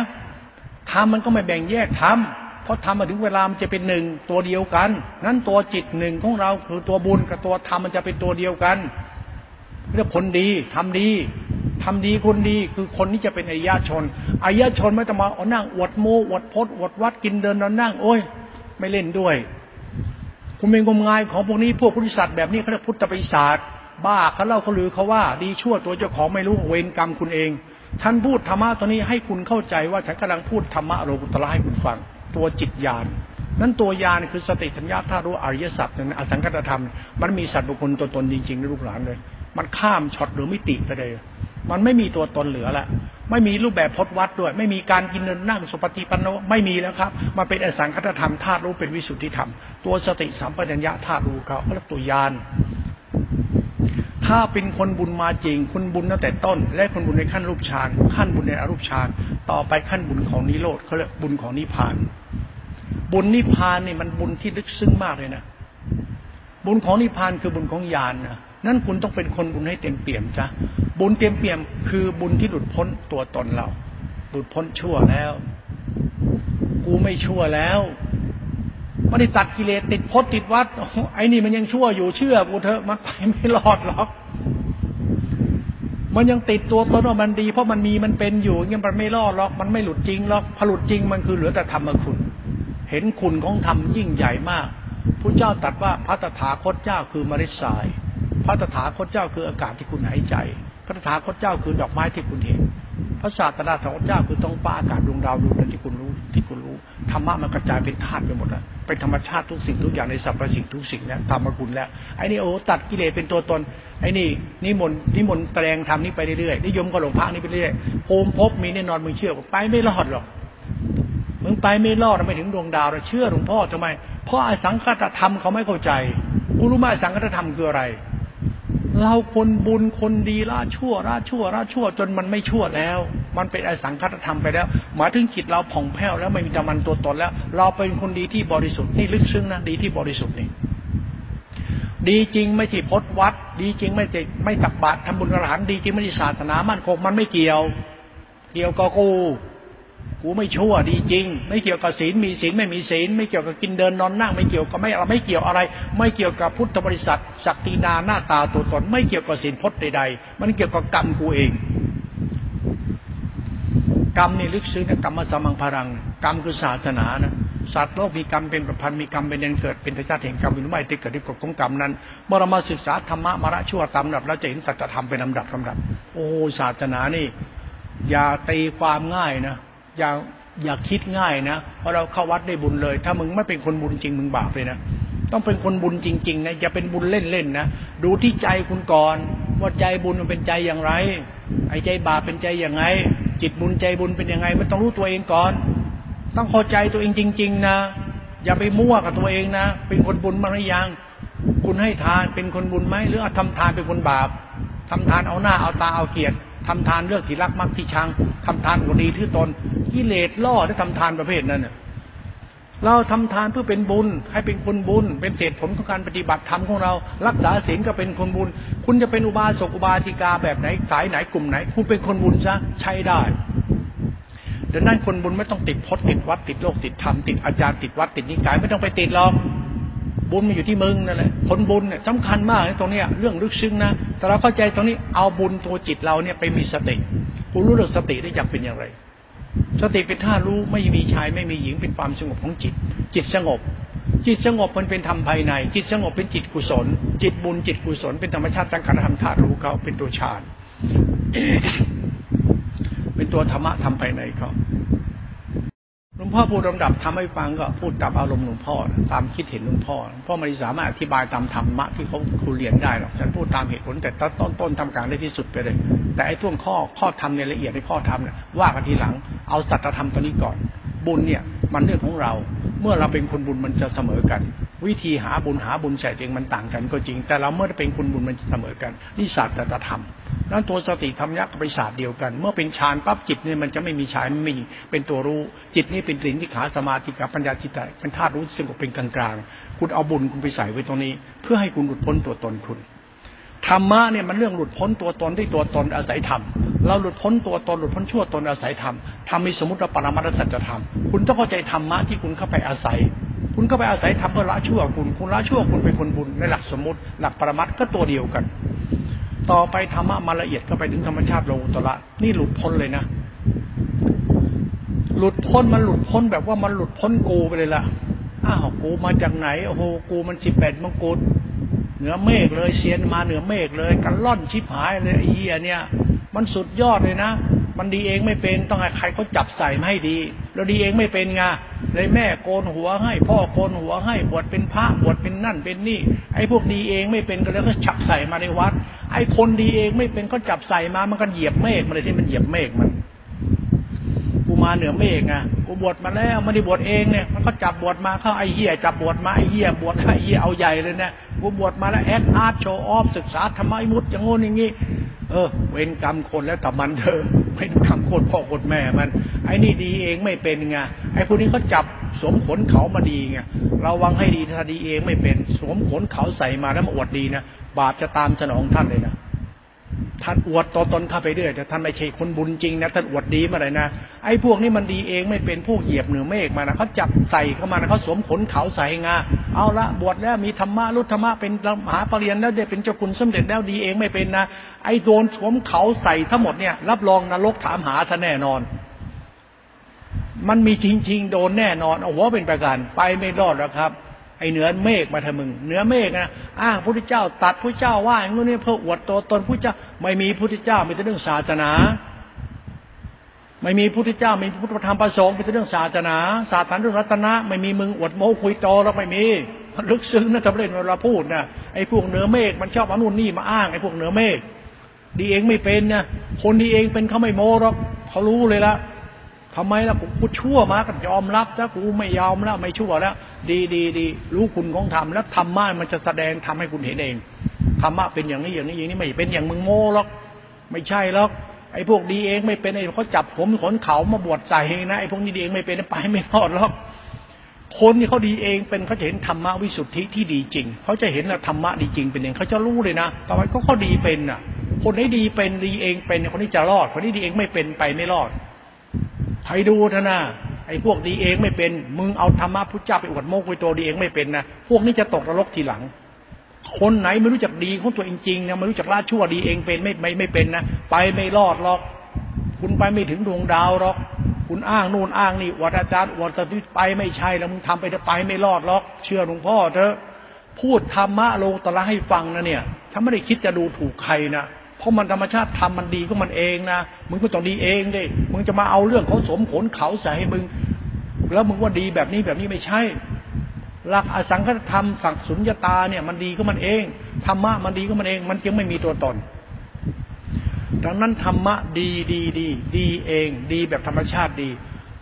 ทำมันก็ไม่แบ่งแยกทำ เพราะทำมาถึงเวลามันจะเป็นหนึ่งตัวเดียวกันนั้นตัวจิตหนึ่งของเราคือตัวบุญกับตัวธรรมมันจะเป็นตัวเดียวกันเรียกผลดีทำดีทำดีคนดีคือคนที่จะเป็นอริยชนอริยชนไม่ต้องมาเอานั่งอวดโมอวดพดอวดวัดกินเดินนอนนั่ง โอ้ย ไม่เล่นด้วย คุณเป็นงมงายของพวกนี้พวกพุทธิสัตว์แบบนี้เขาเรียกพุทธปิศาจบ้าเขาเล่าเขาลือเขาว่า ดีชั่วตัวเจ้าของไม่รู้เวรกรรมคุณเองท่านพูดธรรมะตัวนี้ให้คุณเข้าใจว่าฉันกำลังพูดธรรมะโลกุตละให้คุณฟัง ตัวจิตญาณนั้นตัวยานคือสติสัญญาท่ารู้อริยสัจนั่นอสังกัตธรรม มันมีสัตว์บุคคลตัวตนจริงๆในลูกหลานเลย มันข้ามช็อตหรือมิติไปเลย มันไม่มีตัวตนเหลือละไม่มีรูปแบบพจนวัดด้วย ไม่มีการกินนนั่งสุปฏิปันโนไม่มีแล้วครับมาเป็นอสังคตธรรมธาตุรู้เป็นวิสุทธิธรรม ตัวสติสัมปชัญญะธาตุรู้เขาเขาเรียกตัวยานถ้าเป็นคนบุญมาจริง คุณบุญตั้งแต่ต้น และคนบุญในขั้นรูปฌานขั้นบุญในอรูปฌานต่อไปขั้นบุญของนิโรธเขาเรียกบุญของนิพพาน บุญนิพพานนี่มันบุญที่ลึกซึ้งมากเลยนะ บุญของนิพพานคือบุญของญาณนนะนั่นคุณต้องเป็นคนบุญให้เต็มเปี่ยมจ้ะบุญเต็มเปี่ยมคือบุญที่หลุดพ้นตัวตนเรา หลุดพ้นชั่วแล้ว กูไม่ชั่วแล้วไม่ได้ตัดกิเลสติดพจติดวัดไอ้นี่มันยังชั่วอยู่เชื่อกูเถอะมันไปไม่รอดหรอก มันยังติดตัวตนว่ามันดี เพราะมันมีมันเป็นอยู่ยังมันไม่รอดหรอก มันไม่หลุดจริงหรอกผลุดจริงมันคือเหลือแต่ธรรมคุณ เห็นคุณของธรรมยิ่งใหญ่มากพระเจ้าตรัสว่าพระตถาคตเจ้าคือมริสาย พระตถาคตเจ้าคืออากาศที่คุณหายใจ พระตถาคตเจ้าคือดอกไม้ที่คุณเห็น พระศาสดาของเจ้าคือต้องฟ้าอากาศดวงดาวดวงนั้นที่คุณรู้ที่คุณรู้ธรรมะมันกระจายเป็นธาตุไปหมดแล้วเป็นธรรมชาติทุกสิ่งทุกอย่างในสรรพสิ่งทุกสิ่งเนี่ยธรรมคุณแล้วไอ้นี่โอ้ตัดกิเลสเป็นตัวตนไอ้นี่นิมนต์นิมนต์แปลงทำนี้ไปเรื่อยๆนิยมก็หลงพระนี่ไปเรื่อยภูมิภพมีแน่นอนมึงเชื่อไปไม่รอดหรอก มึงไปไม่รอดไม่ถึงดวงดาวเราเชื่อหลวงพ่อทำไม เพราะอสังคตธรรมเขาไม่เข้าใจกูรู้ไหมสังคตธรรมคืออะไร เราคนบุญคนดีละชั่วละชั่วละชั่ว จนมันไม่ชั่วแล้ว มันเป็นอสังคตธรรมไปแล้วหมายถึงจิตเราผ่องแผ้วแล้วไม่มีตมันตัวตนแล้ว เราเป็นคนดีที่บริสุทธิ์นี่ลึกซึ้งนะดีที่บริสุทธิ์นี่ดีจริงไม่ที่พดวัด ดีจริงไม่จะไม่ตักบาตรทำบุญกระหันดีจริงไม่ที่ศาสนามั่นคงมันไม่เกี่ยว เกี่ยวกับกู กูไม่ชั่วดีจริง ไม่เกี่ยวกับศีลมีศีลไม่มีศีลไม่เกี่ยวกับกินเดินนอนนั่งไม่เกี่ยวกับไม่เราไม่เกี่ยวอะไร ไม่เกี่ยวกับพุทธบริษัทศักดินาหน้าตาตัวตน ไม่เกี่ยวกับศีลพจน์ใดๆ มันเกี่ยวกับกรรมกูเอง กรรมนี่ลึกซึ้งนะกรรมสมังพลัง กรรมคือศาสนานะสัตว์โลกมีกรรมเป็นประพันธ์มีกรรมเป็นเดนเกิดเป็นธรรมชาติแห่งกรรมหรือไม่ที่เกิดที่กฎของกรรมนั้นเมื่อเรามาศึกษาธรรมะมาระชั่วตามลำดับเราจะเห็นสัจธรรมเป็นลำดับลำดับ โอ้ศาสนานี่ อย่าตีความง่ายนะ อย่าอย่าคิดง่ายนะเพราะเราเข้าวัดได้บุญเลย ถ้ามึงไม่เป็นคนบุญจริงมึงบาปเลยนะต้องเป็นคนบุญจริงๆนะอย่าเป็นบุญเล่นๆนะดูที่ใจคุณก่อนว่าใจบุญมันเป็นใจอย่างไร ไอ้ใจบาปเป็นใจอย่างไง จิตบุญใจบุญเป็นยังไงมันต้องรู้ตัวเองก่อน ต้องเข้าใจตัวเองจริง ๆ นะอย่าไปมั่วกับตัวเองนะเป็นคนบุญมาหรือยัง คุณให้ทานเป็นคนบุญไหมหรือทำทานเป็นคนบาปทำทานเอาหน้าเอาตาเอาเกียรติ ทำทานเรื่องที่รักมักที่ชังทำทานก็ดีที่ตนกิเลสล่อที่ทำทานประเภทนั้นเนี่ยเราทำทานเพื่อเป็นบุญ ให้เป็นคนบุญ เป็นเศษผลของการปฏิบัติธรรมของเรา รักษาศีลก็เป็นคนบุญ คุณจะเป็นอุบาสกอุบาสิกาแบบไหนสายไหนกลุ่มไหน คุณเป็นคนบุญซะใช้ได้ดังนั้นคนบุญไม่ต้องติดพจน์ติดวัดติดโลกติดธรรมติดอาจารย์ติดวัดติดนิกายไม่ต้องไปติดหรอก บุญมันอยู่ที่มึงนั่นแหละผลบุญเนี่ยสำคัญมากตรงนี้เรื่องลึกซึ้งนะแต่เราเข้าใจตรงนี้เอาบุญตัวจิตเราเนี่ยไปมีสติคุณรู้เรื่องสติได้อย่างเป็นอย่างไร สติเป็นท่ารู้ไม่มีชายไม่มีหญิงเป็นความสงบของจิต จิตสงบ จิตสงบมันเป็นธรรมภายใน จิตสงบเป็นจิตกุศล จิตบุญจิตกุศลเป็นธรรมชาติสังขารธรรมธาตุรู้เขาเป็นตัวฌานเป็นตัวธรรมะธรรมภายในเขา หลวงพ่อพูดลำดับทำให้ฟังก็พูดตามอารมณ์หลวงพ่อ ตามคิดเห็นหลวงพ่อพ่อไม่สามารถอธิบายตามธรรมะที่เขาครูเรียนได้หรอกฉันพูดตามเหตุผลแต่ต้นต้นทำกลางได้ที่สุดไปเลย แต่ไอ้ท่วงข้อข้อธรรมในละเอียดในข้อธรรมเนี่ยว่ากันทีหลังเอาสัจธรรมตัวนี้ก่อน บุญเนี่ยมันเรื่องของเรา เมื่อเราเป็นคนบุญมันจะเสมอกัน วิธีหาบุญหาบุญใส่เองมันต่างกันก็จริง แต่เราเมื่อเป็นคนบุญมันจะเสมอกันนี่ศาสตร์ธรรมนั้นตัวสติธรรมยักษ์กับไปศาสตร์เดียวกัน เมื่อเป็นฌานปั๊บจิตเนี่ยมันจะไม่มีฌานไม่มีเป็นตัวรู้จิตนี่เป็นสิ่งที่ขาสมาธิกับปัญญาจิตใจเป็นธาตุรู้สงบเป็นกลางกลางคุณเอาบุญคุณไปใส่ไว้ตรงนี้ เพื่อให้คุณหลุดพ้นตัวตนคุณ ธรรมะเนี่ยมันเรื่องหลุดพ้นตัวตนด้ตัวตนอาศัยธรรมเราหลุดพ้นตัวตนหลุดพ้นชั่วตนอาศัยธรรมธรรมมีสมมติว่าปรมัตสัจธรรมคุณต้องเข้าใจธรรมะที่คุณเข้าไปอาศัย คุณก็ไปอาศัยทำเพื่อละชั่วคุณ คุณละชั่วคุณเป็นคนบุญในหลักสมมติ หลักปรมัตก็ตัวเดียวกัน ต่อไปธรรมะมาละเอียดก็ไปถึงธรรมชาติโลกุตละนี่หลุดพ้นเลยนะ หลุดพ้นมันหลุดพ้นแบบว่ามันหลุดพ้นกูไปเลยละอ้าวกูมาจากไหนโอ้โหกูมันสิบแปดมังกร เหนือเมฆเลยเชียนมาเหนือเมฆเลยกันล่อนชิบหายเลยไอ้เหี้ยเนี่ย มันสุดยอดเลยนะ มันดีเองไม่เป็นต้องให้ใครเขาจับใส่มาให้ดีแล้วดีเองไม่เป็นไงเลยแม่โกนหัวให้ พ่อโกนหัวให้บวชเป็นพระบวชเป็นนั่นเป็นนี่ ไอ้พวกดีเองไม่เป็นก็แล้วก็จับใส่มาในวัด ไอ้คนดีเองไม่เป็นก็จับใส่มามันก็เหยียบเมฆมาเลยที่มันเหยียบเมฆมัน มาเหนือเมฆไงกูบวชมาแล้วไม่ได้บวชเองเนี่ยมันก็จับบวชมาเข้าไอ้เหี้ยจับบวชมาไอ้เหี้ยบวชไอ้เหี้ยเอาใหญ่เลยเนี่ยกูบวชมาแล้วแอดอาร์ตโชว์ออฟศึกษาธรรมะมุตอย่างงู้นอย่างงี้เออ เวรกรรมคนแล้วแต่มันเถอะเวรกรรมโคตรพ่อโคตรแม่มัน ไอ้นี่ดีเองไม่เป็นไงไอ้พวกนี้เขาจับสวมขนเขามาดีไงเราวังให้ดีถ้าดีเองไม่เป็น สวมขนเขาใส่มาแล้วมาอวดดีนะบาปจะตามสนองท่านเลยนะ ท่านอวดตัวตนเข้าไปเรื่อยแต่ท่านไม่ใช่คนบุญจริงนะท่านอวดดีมาเลยนะไอ้พวกนี้มันดีเองไม่เป็นผู้เหยียบเหนือเมฆมานะเขาจับใส่เข้ามานะเขาสวมขนเขาใส่งาเอาละบวชแล้วมีธรรมะรุธรรมะเป็นมหาปรริญญาแล้วได้เป็นเจ้าคุณสมเด็จแล้วดีเองไม่เป็นนะไอ้โดนสวมเขาใส่ทั้งหมดเนี่ย รับรองนรกถามหาท่านแน่นอน มันมีจริง ๆ โดนแน่นอนโอ้โหเป็นประการไปไม่รอดแล้วครับ ไอเหนือเมฆมาทำมึงเหนือเมฆนะอ้างพระเจ้า ตัดพระเจ้าว่าอย่างนี้เพื่ออวดตัวตนพระเจ้า ไม่มีพระเจ้ามีแต่เรื่องศาสนา ไม่มีพระเจ้ามีพุทธธรรมประสงค์มีแต่เรื่องศาสนาศาสนาเรื่องรัตนะ ไม่มีมึงอวดโม้คุยโตแล้วไม่มีลึกซึ้งนะทำเล่นเวลาพูดนะไอ้พวกเหนือเมฆมันชอบเอานู่นนี่มาอ้างไอ้พวกเหนือเมฆดีเองไม่เป็นนะคนดีเองเป็นเขาไม่โม้หรอกเขารู้เลยละ ทำไมล่ะกูชั่วมาก็ยอมรับแล้วกูไม่ยอมแล้วไม่ชั่วแล้ว ดีดีดีรู้คุณของธรรมแล้วธรรมะมันจะแสดงทำให้คุณเห็นเองธรรมะเป็นอย่างนี้อย่างนี้อย่างนี้ไม่เป็นอย่างมึงโง่หรอก ไม่ใช่หรอกไอ้พวกดีเองไม่เป็นไอ้เขาจับผมขนเขามาบวชใส่นะไอ้พวกนี้ดีเองไม่เป็นไปไม่รอดหรอกคนที่เขาดีเองเป็นเขาจะเห็นธรรมะวิสุทธิที่ดีจริงเขาจะเห็นธรรมะดีจริงเป็นเองเขาจะรู้เลยนะต่อไปก็เขาดีเป็นอะ คนที่ดีเป็นดีเองเป็นคนที่จะรอด คนที่ดีเองไม่เป็นไปไม่รอด ใครดูเถอะนะไอ้พวกดีเองไม่เป็น มึงเอาธรรมะพุทธเจ้าไปอวดโม้คุยตัวดีเองไม่เป็นนะพวกนี้จะตกนรกทีหลัง คนไหนไม่รู้จักดีของตัวเองจริงนะไม่รู้จักละชั่วดีเองเป็นไม่ไม่ไม่เป็นนะไปไม่รอดหรอก คุณไปไม่ถึงดวงดาวหรอก คุณอ้างนู่นอ้างนี่วัดอาจารย์วัดสติไปไม่ใช่แล้วมึงทำไปจะไปไม่รอดหรอก เชื่อหลวงพ่อเถอะพูดธรรมะโลตละให้ฟังนะเนี่ยถ้าไม่ได้คิดจะดูถูกใครนะ เพราะมันธรรมชาติทำมันดีก็มันเองนะมึงก็ต้องดีเองดิมึงจะมาเอาเรื่องเขาสมผลเขาใส่ให้มึง แล้วมึงว่าดีแบบนี้แบบนี้ไม่ใช่หลักอสังคตธรรมสักสุญญตาเนี่ยมันดีก็มันเองธรรมะมันดีก็มันเอง มันจึงไม่มีตัวตน ดังนั้นธรรมะดีดีดีดีเอง ดีแบบธรรมชาติดี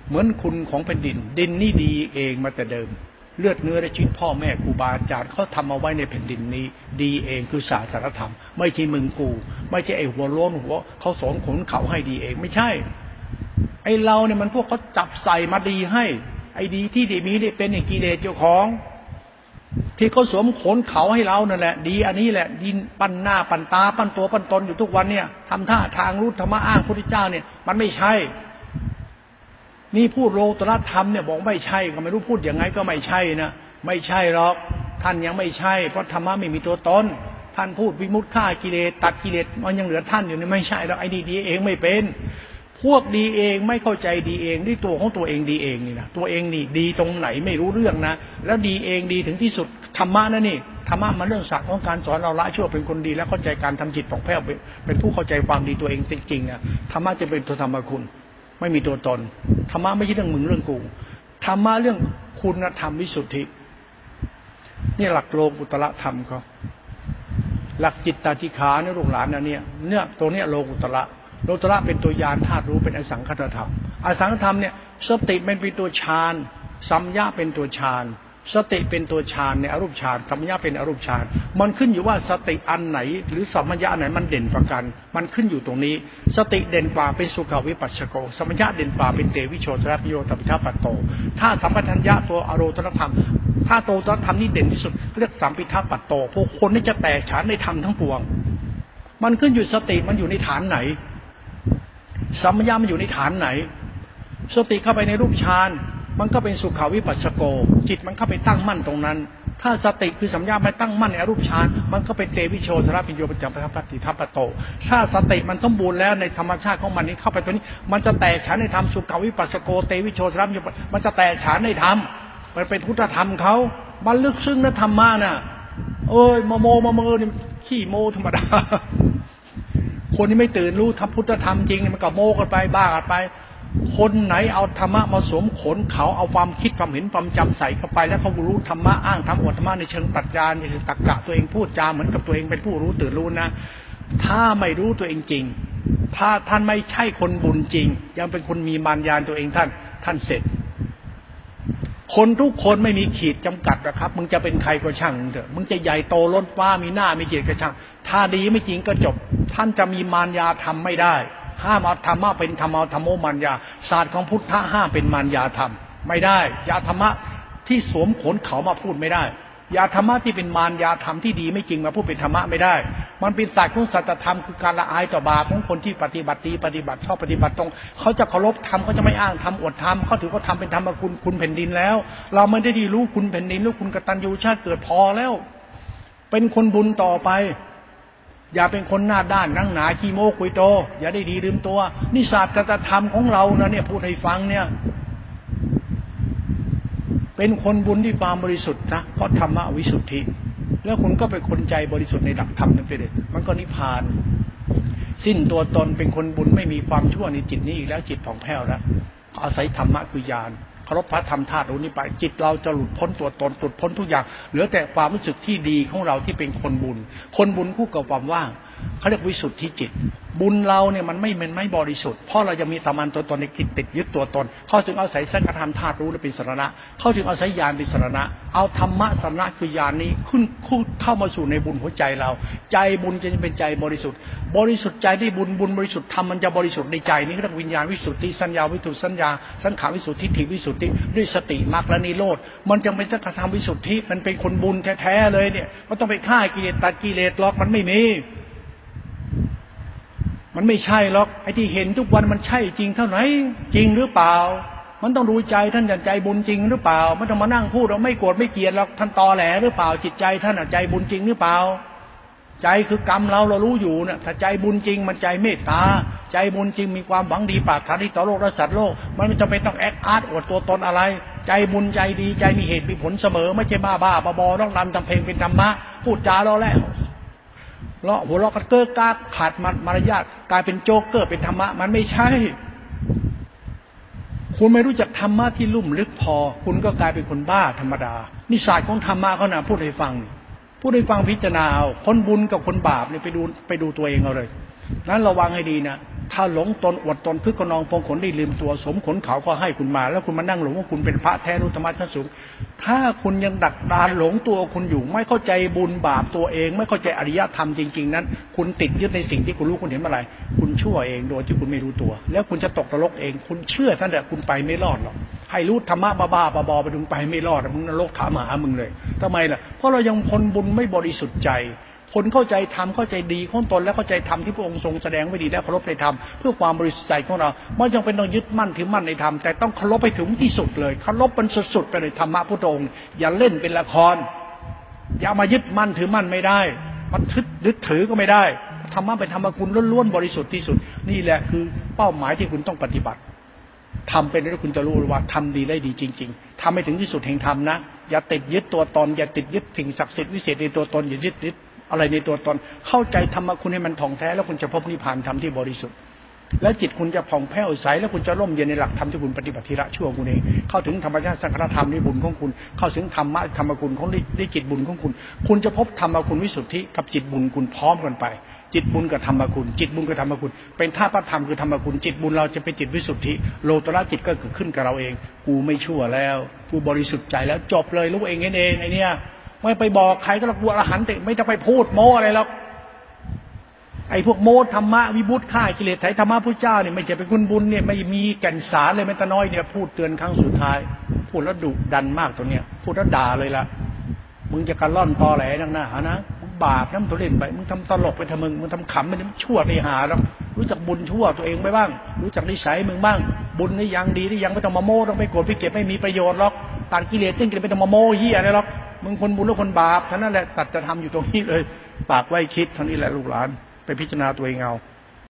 เหมือนคุณของแผ่นดิน ดินนี่ดีเองมาแต่เดิม เลือดเนื้อและชีวิตพ่อแม่ครูบาอาจารย์เขาทำมาไว้ในแผ่นดินนี้ ดีเองคือศาสนธรรม ไม่ใช่มึงกู ไม่ใช่ไอ้หัวโล้นหัวเขาสอนขนเขาให้ดีเองไม่ใช่ ไอ้เราเนี่ยมันพวกเขาจับใส่มาดีให้ ไอ้ดีที่ดีมีได้เป็นอย่างกิเลสเจ้าของ ที่เขาสวมขนเขาให้เรานั่นแหละ ดีอันนี้แหละดินปั้นหน้าปั้นตาปั้นตัวปั้นตนอยู่ทุกวันเนี่ยทำท่าทางรู้ธรรมะอ้างพระพุทธเจ้าเนี่ย มันไม่ใช่ นี่พูดโลตรธรรมเนี่ยบอกไม่ใช่ก็ไม่รู้พูดยังไงก็ไม่ใช่นะไม่ใช่หรอกท่านยังไม่ใช่ เพราะธรรมะไม่มีตัวตนท่านพูดวิมุตฆ่ากิเลสตัดกิเลสมันยังเหลือท่านอยู่นี่ไม่ใช่แล้วไอ้ดีดีเองไม่เป็น พวกดีเองไม่เข้าใจดีเองที่ตัวของตัวเองดีเองนี่นะตัวเองนี่ดีตรงไหนไม่รู้เรื่องนะ แล้วดีเองดีถึงที่สุดธรรมะนั่นนี่ธรรมะมันเรื่องศักดิ์ของการสอนเราละชั่วเป็นคนดี แล้วเข้าใจการทำจิตปองแผ้วเป็นผู้เข้าใจความดีตัวเองจริงๆนะธรรมะจะเป็นตัวธรรมคุณ ไม่มีตัวตนธรรมะไม่ใช่เรื่องมึงเรื่องกูธรรมะเรื่องคุณธรรมวิสุทธิ นี่หลักโลกุตละธรรมเขาหลักจิตตาธิขาเนี่ยลูกหลานนะเนี่ยเนี่ยตัวเนี้ยโลกุตละโลกุตละเป็นตัวยานธาตุรู้เป็นอสังคตธรรมอสังคตธรรมเนี่ยสติเป็นเป็นตัวฌานสัมยาเป็นตัวฌาน สติเป็นตัวฌานในอรูปฌานสัมมยาเป็นอรูปฌาน มันขึ้นอยู่ว่าสติอันไหน หรือสัมยาอันไหนมันเด่นกว่ากัน มันขึ้นอยู่ตรงนี้ สติเด่นกว่าเป็นสุขวิปัสสโก สัมมยาเด่นกว่าเป็นเตวิโชตระพิโยตปิทัปโต ถ้าสัมปทัญญะตัวอโรตรธรรม ถ้าโตตรธรรมนี่เด่นที่สุดเรียกสัมปิทัปโต พวกคนนี่จะแตกฉานในธรรมทั้งปวง มันขึ้นอยู่สติมันอยู่ในฐานไหน สัมมยามันอยู่ในฐานไหน สติเข้าไปในรูปฌาน มันก็เป็นสุขาวิปัสสโก จิตมันเข้าไปตั้งมั่นตรงนั้น ถ้าสติคือสัญญาไม่ตั้งมั่นในอรูปฌานมันก็เป็นเตวิโชธรปิญโยปัจจปฏิทัปโต ถ้าสติมันสมบูรณ์แล้วในธรรมชาติของมันนี้เข้าไปตัวนี้ มันจะแตกฉานในธรรมสุขาวิปัสสโกเตวิโชธรปิญโยมันจะแตกฉานในธรรมมันเป็นพุทธธรรมเขามันลึกซึ้งนะธรรมะน่ะ เอ้ยมโมมโมนี่ขี้โมธรรมดาคนที่ไม่ตื่นรู้ทำพุทธธรรมจริงมันก็โมกันไปบ้ากันไป คนไหนเอาธรรมะมาสวมขนเขาเอาความคิดความเห็นความจำใส่เข้าไป แล้วเขารู้ธรรมะอ้างทำอวดธรรมะในเชิงปรัชญาในเชิงตรรกะตัวเองพูดจาเหมือนกับตัวเองเป็นผู้รู้ตื่นรู้นะ ถ้าไม่รู้ตัวเองจริง ถ้าท่านไม่ใช่คนบุญจริง ยังเป็นคนมีมารยาตัวเองท่าน ท่านเสร็จ คนทุกคนไม่มีขีดจำกัดนะครับ มึงจะเป็นใครก็ช่างเถอะมึงจะใหญ่โตล้นฟ้ามีหน้ามีเกียรติก็ช่าง ถ้าดีไม่จริงก็จบ ท่านจะมีมารยาทำไม่ได้ ห้ามเอาธรรมะเป็นธรรมเอาธรรมโอมันยาศาสตร์ของพุทธะห้ามเป็นมันยาธรรม ไม่ได้ยาธรรมะที่สวมขนเขามาพูดไม่ได้ยาธรรมะที่เป็นมารยาธรรมที่ดีไม่จริงมาพูดเป็นธรรมะไม่ได้ มันเป็นศาสตร์ของสัจธรรมคือการละอายต่อบาปของคนที่ปฏิบัติดีปฏิบัติชอบปฏิบัติตรง เขาจะเคารพธรรมเขาจะไม่อ้างธรรมอดธรรมเขาถือว่าทำเป็นธรรมคุณคุณแผ่นดินแล้ว เราไม่ได้ดีรู้คุณแผ่นดินรู้คุณกตัญญูชาติเกิดพอแล้ว เป็นคนบุญต่อไป อย่าเป็นคนหน้าด้านนั่งหนาขี้โม้คุยโต อย่าได้ดีลืมตัว นี่ศาสตร์กธรรมของเรานะเนี่ยพูดให้ฟังเนี่ย เป็นคนบุญที่ความบริสุทธิ์นะเพราะธรรมะวิสุทธิ แล้วคุณก็เป็นคนใจบริสุทธิ์ในหลักธรรมนั่นเองมันก็นิพพาน สิ้นตัวตนเป็นคนบุญไม่มีความชั่วในจิตนี้อีกแล้วจิตผ่องแผ้วแล้วอาศัยธรรมะคือญาณ เคารพพระธรรมธาตุรู้นี้ไปจิตเราจะหลุดพ้นตัวตนหลุดพ้นทุกอย่างเหลือแต่ความรู้สึกที่ดีของเราที่เป็นคนบุญ คนบุญคู่กับความว่าง เขาเรียกวิสุทธิจิต บุญเราเนี่ยมันไม่เป็นไม่บริสุทธิ์เพราะเราจะมีตามันตัวตนในจิตติดยึดตัวตน เขาจึงเอาศัยสังฆธรรมธาตุรู้และเป็นสาระเขาจึงเอาศัยญาณเป็นสาระเอาธรรมะสาระคือญาณนี้ขึ้นคู่เข้ามาสู่ในบุญหัวใจเรา ใจบุญจะเป็นใจบริสุทธิ์ บริสุทธิ์ใจได้บุญบุญบริสุทธิ์ธรรมมันจะบริสุทธิ์ในใจนี้เรียกวิญญาณวิสุทธิสัญญาวิสุทธิสัญญาสังขารวิสุทธิทิวิสุทธิด้วยสติมรรคและนิโรธมันจะเป็นสังฆธรรมวิสุทธิมันเป็นคนบุญแท้ๆเลยเนี่ยมันต้องไปฆ่ากิเลสตัดกิเลสหรอกมันไม่มี มันไม่ใช่หรอกไอ้ที่เห็นทุกวันมันใช่จริงเท่าไหร่จริงหรือเปล่า มันต้องดูใจท่านใจบุญจริงหรือเปล่าไม่ต้องมานั่งพูดเราไม่โกรธไม่เกลียดหรอกท่านตอแหลหรือเปล่าจิตใจท่านใจบุญจริงหรือเปล่า ใจคือกรรมเราเรารู้อยู่นะถ้าใจบุญจริง มันใจเมตตา ใจบุญจริงมีความหวังดีปากฐาที่ต่อโลกและสัตว์โลก มันไม่จำเป็นต้องแอคอาร์ตอวดตัวตนอะไร ใจบุญใจดีใจมีเหตุมีผลเสมอ ไม่ใช่บ้าบ้าบอต้องรำทำเพลงเป็นธรรมะพูดจาเราแล้ว เลาะหัวเราะกันเก้อกากขาดมารยาทกลายเป็นโจ๊กเกอร์เป็นธรรมะ มันไม่ใช่ คุณไม่รู้จักธรรมะที่ลุ่มลึกพอ คุณก็กลายเป็นคนบ้าธรรมดา นิสัยของธรรมะเขานะพูดให้ฟัง พูดให้ฟังพิจารณาเอาคนบุญกับคนบาปเนี่ยไปดูไปดูตัวเองเอาเลย นั้นระวังให้ดีนะ ถ้าหลงตนอวดตนพึกขนองพงขนได้ลืมตัวสมขนเขาก็ให้คุณมา แล้วคุณมานั่งหลงว่าคุณเป็นพระแท้รู้ธรรมะชั้นสูง ถ้าคุณยังดักดานหลงตัวคุณอยู่ ไม่เข้าใจบุญบาปตัวเอง ไม่เข้าใจอริยธรรมจริง ๆ นั้น คุณติดยึดในสิ่งที่คุณรู้คุณเห็นอะไร คุณชั่วเองโดยที่คุณไม่รู้ตัว แล้วคุณจะตกนรกเอง คุณเชื่อท่านแต่คุณไปไม่รอดหรอกให้รู้ธรรมะบ้าๆบอๆไปถึงไปไม่รอดมึงนรกถามหามึงเลยทำไมล่ะเพราะเรายังคนบุญไม่บริสุทธิ์ใจ คนเข้าใจธรรมเข้าใจดีของตนและเข้าใจธรรมที่พระองค์ทรงแสดงไว้ดีและเคารพในธรรมเพื่อความบริสุทธิ์ใจของเราไม่จำเป็นต้องยึดมั่นถือมั่นในธรรมแต่ต้องเคารพไปถึงที่สุดเลยเคารพเป็นสุดๆไปเลยธรรมะพระองค์อย่าเล่นเป็นละคร อย่ามายึดมั่นถือมั่นไม่ได้มันทึดยึดถือก็ไม่ได้ธรรมะเป็นธรรมคุณล้วนๆบริสุทธิ์ที่สุด นี่แหละคือเป้าหมายที่คุณต้องปฏิบัติทำเป็นแล้วคุณจะรู้ว่าทำดีได้ดีจริง ๆทำให้ถึงที่สุดแห่งธรรมนะ อย่าติดยึดตัวตน อย่าติดยึดสิ่งศักดิ์สิทธิ์วิเศษในตัวตน อย่ายึดยึด อะไรในตัวตน เข้าใจธรรมะคุณให้มันท่องแท้แล้วคุณจะพบนิพพานธรรมที่บริสุทธิ์ แล้วจิตคุณจะผ่องแผ้วใสแล้วคุณจะร่มเย็นในหลักธรรมที่คุณปฏิบัติทีละชั่วคุณเองเข้าถึงธรรมชาติสังฆธรรมในบุญของคุณ เข้าถึงธรรมะธรรมคุณของได้จิตบุญของคุณ คุณจะพบธรรมคุณวิสุทธิกับจิตบุญคุณพร้อมกันไป จิตบุญกับธรรมคุณ จิตบุญกับธรรมคุณ เป็นท่าพระธรรมคือธรรมคุณ จิตบุญเราจะเป็นจิตวิสุทธิ โลตระจิตก็เกิดขึ้นกับเราเอง กูไม่ชั่วแล้ว กูบริสุทธิ์ใจแล้วจบเลยรู้เองเองไอเนี้ย ไม่ไปบอกใครก็หรอกกูอรหันต์ไม่ต้องไปพูดโม้อะไรหรอกไอ้พวกโมธรรมะวิบุตข่ากิเลสไถธรรมะพระเจ้าเนี่ยไม่ใช่เป็นคุณบุญเนี่ยไม่มีแก่นสารเลยแม้แต่น้อยเนี่ยพูดเตือนครั้งสุดท้าย พูดแล้วดุดันมากตัวเนี้ยพูดแล้วด่าเลยละมึงจะกระล่อนตอแหลนักหนานะ บาปน้ำตัวเล่นไปมึงทำตลกไปทำมึงมึงทำขำไปมึงชั่วไปหาแล้วรู้จักบุญชั่วตัวเองไปบ้าง รู้จักนิสัยมึงบ้าง บุญนี่ยังดีนี่ยังไม่ต้องมาโม้ต้องไม่โกรธไม่เก็บไม่มีประโยชน์หรอกตัดกิเลสติ้งกิเลสไม่ต้องมาโม้เฮียอะไรหรอกมึงคนบุญหรือคนบาปท่านั้นแหละตัดจะทำอยู่ตรงนี้เลยปากไว้คิดเท่านี้แหละลูกหลาน ไปพิจารณาตัวเองเอา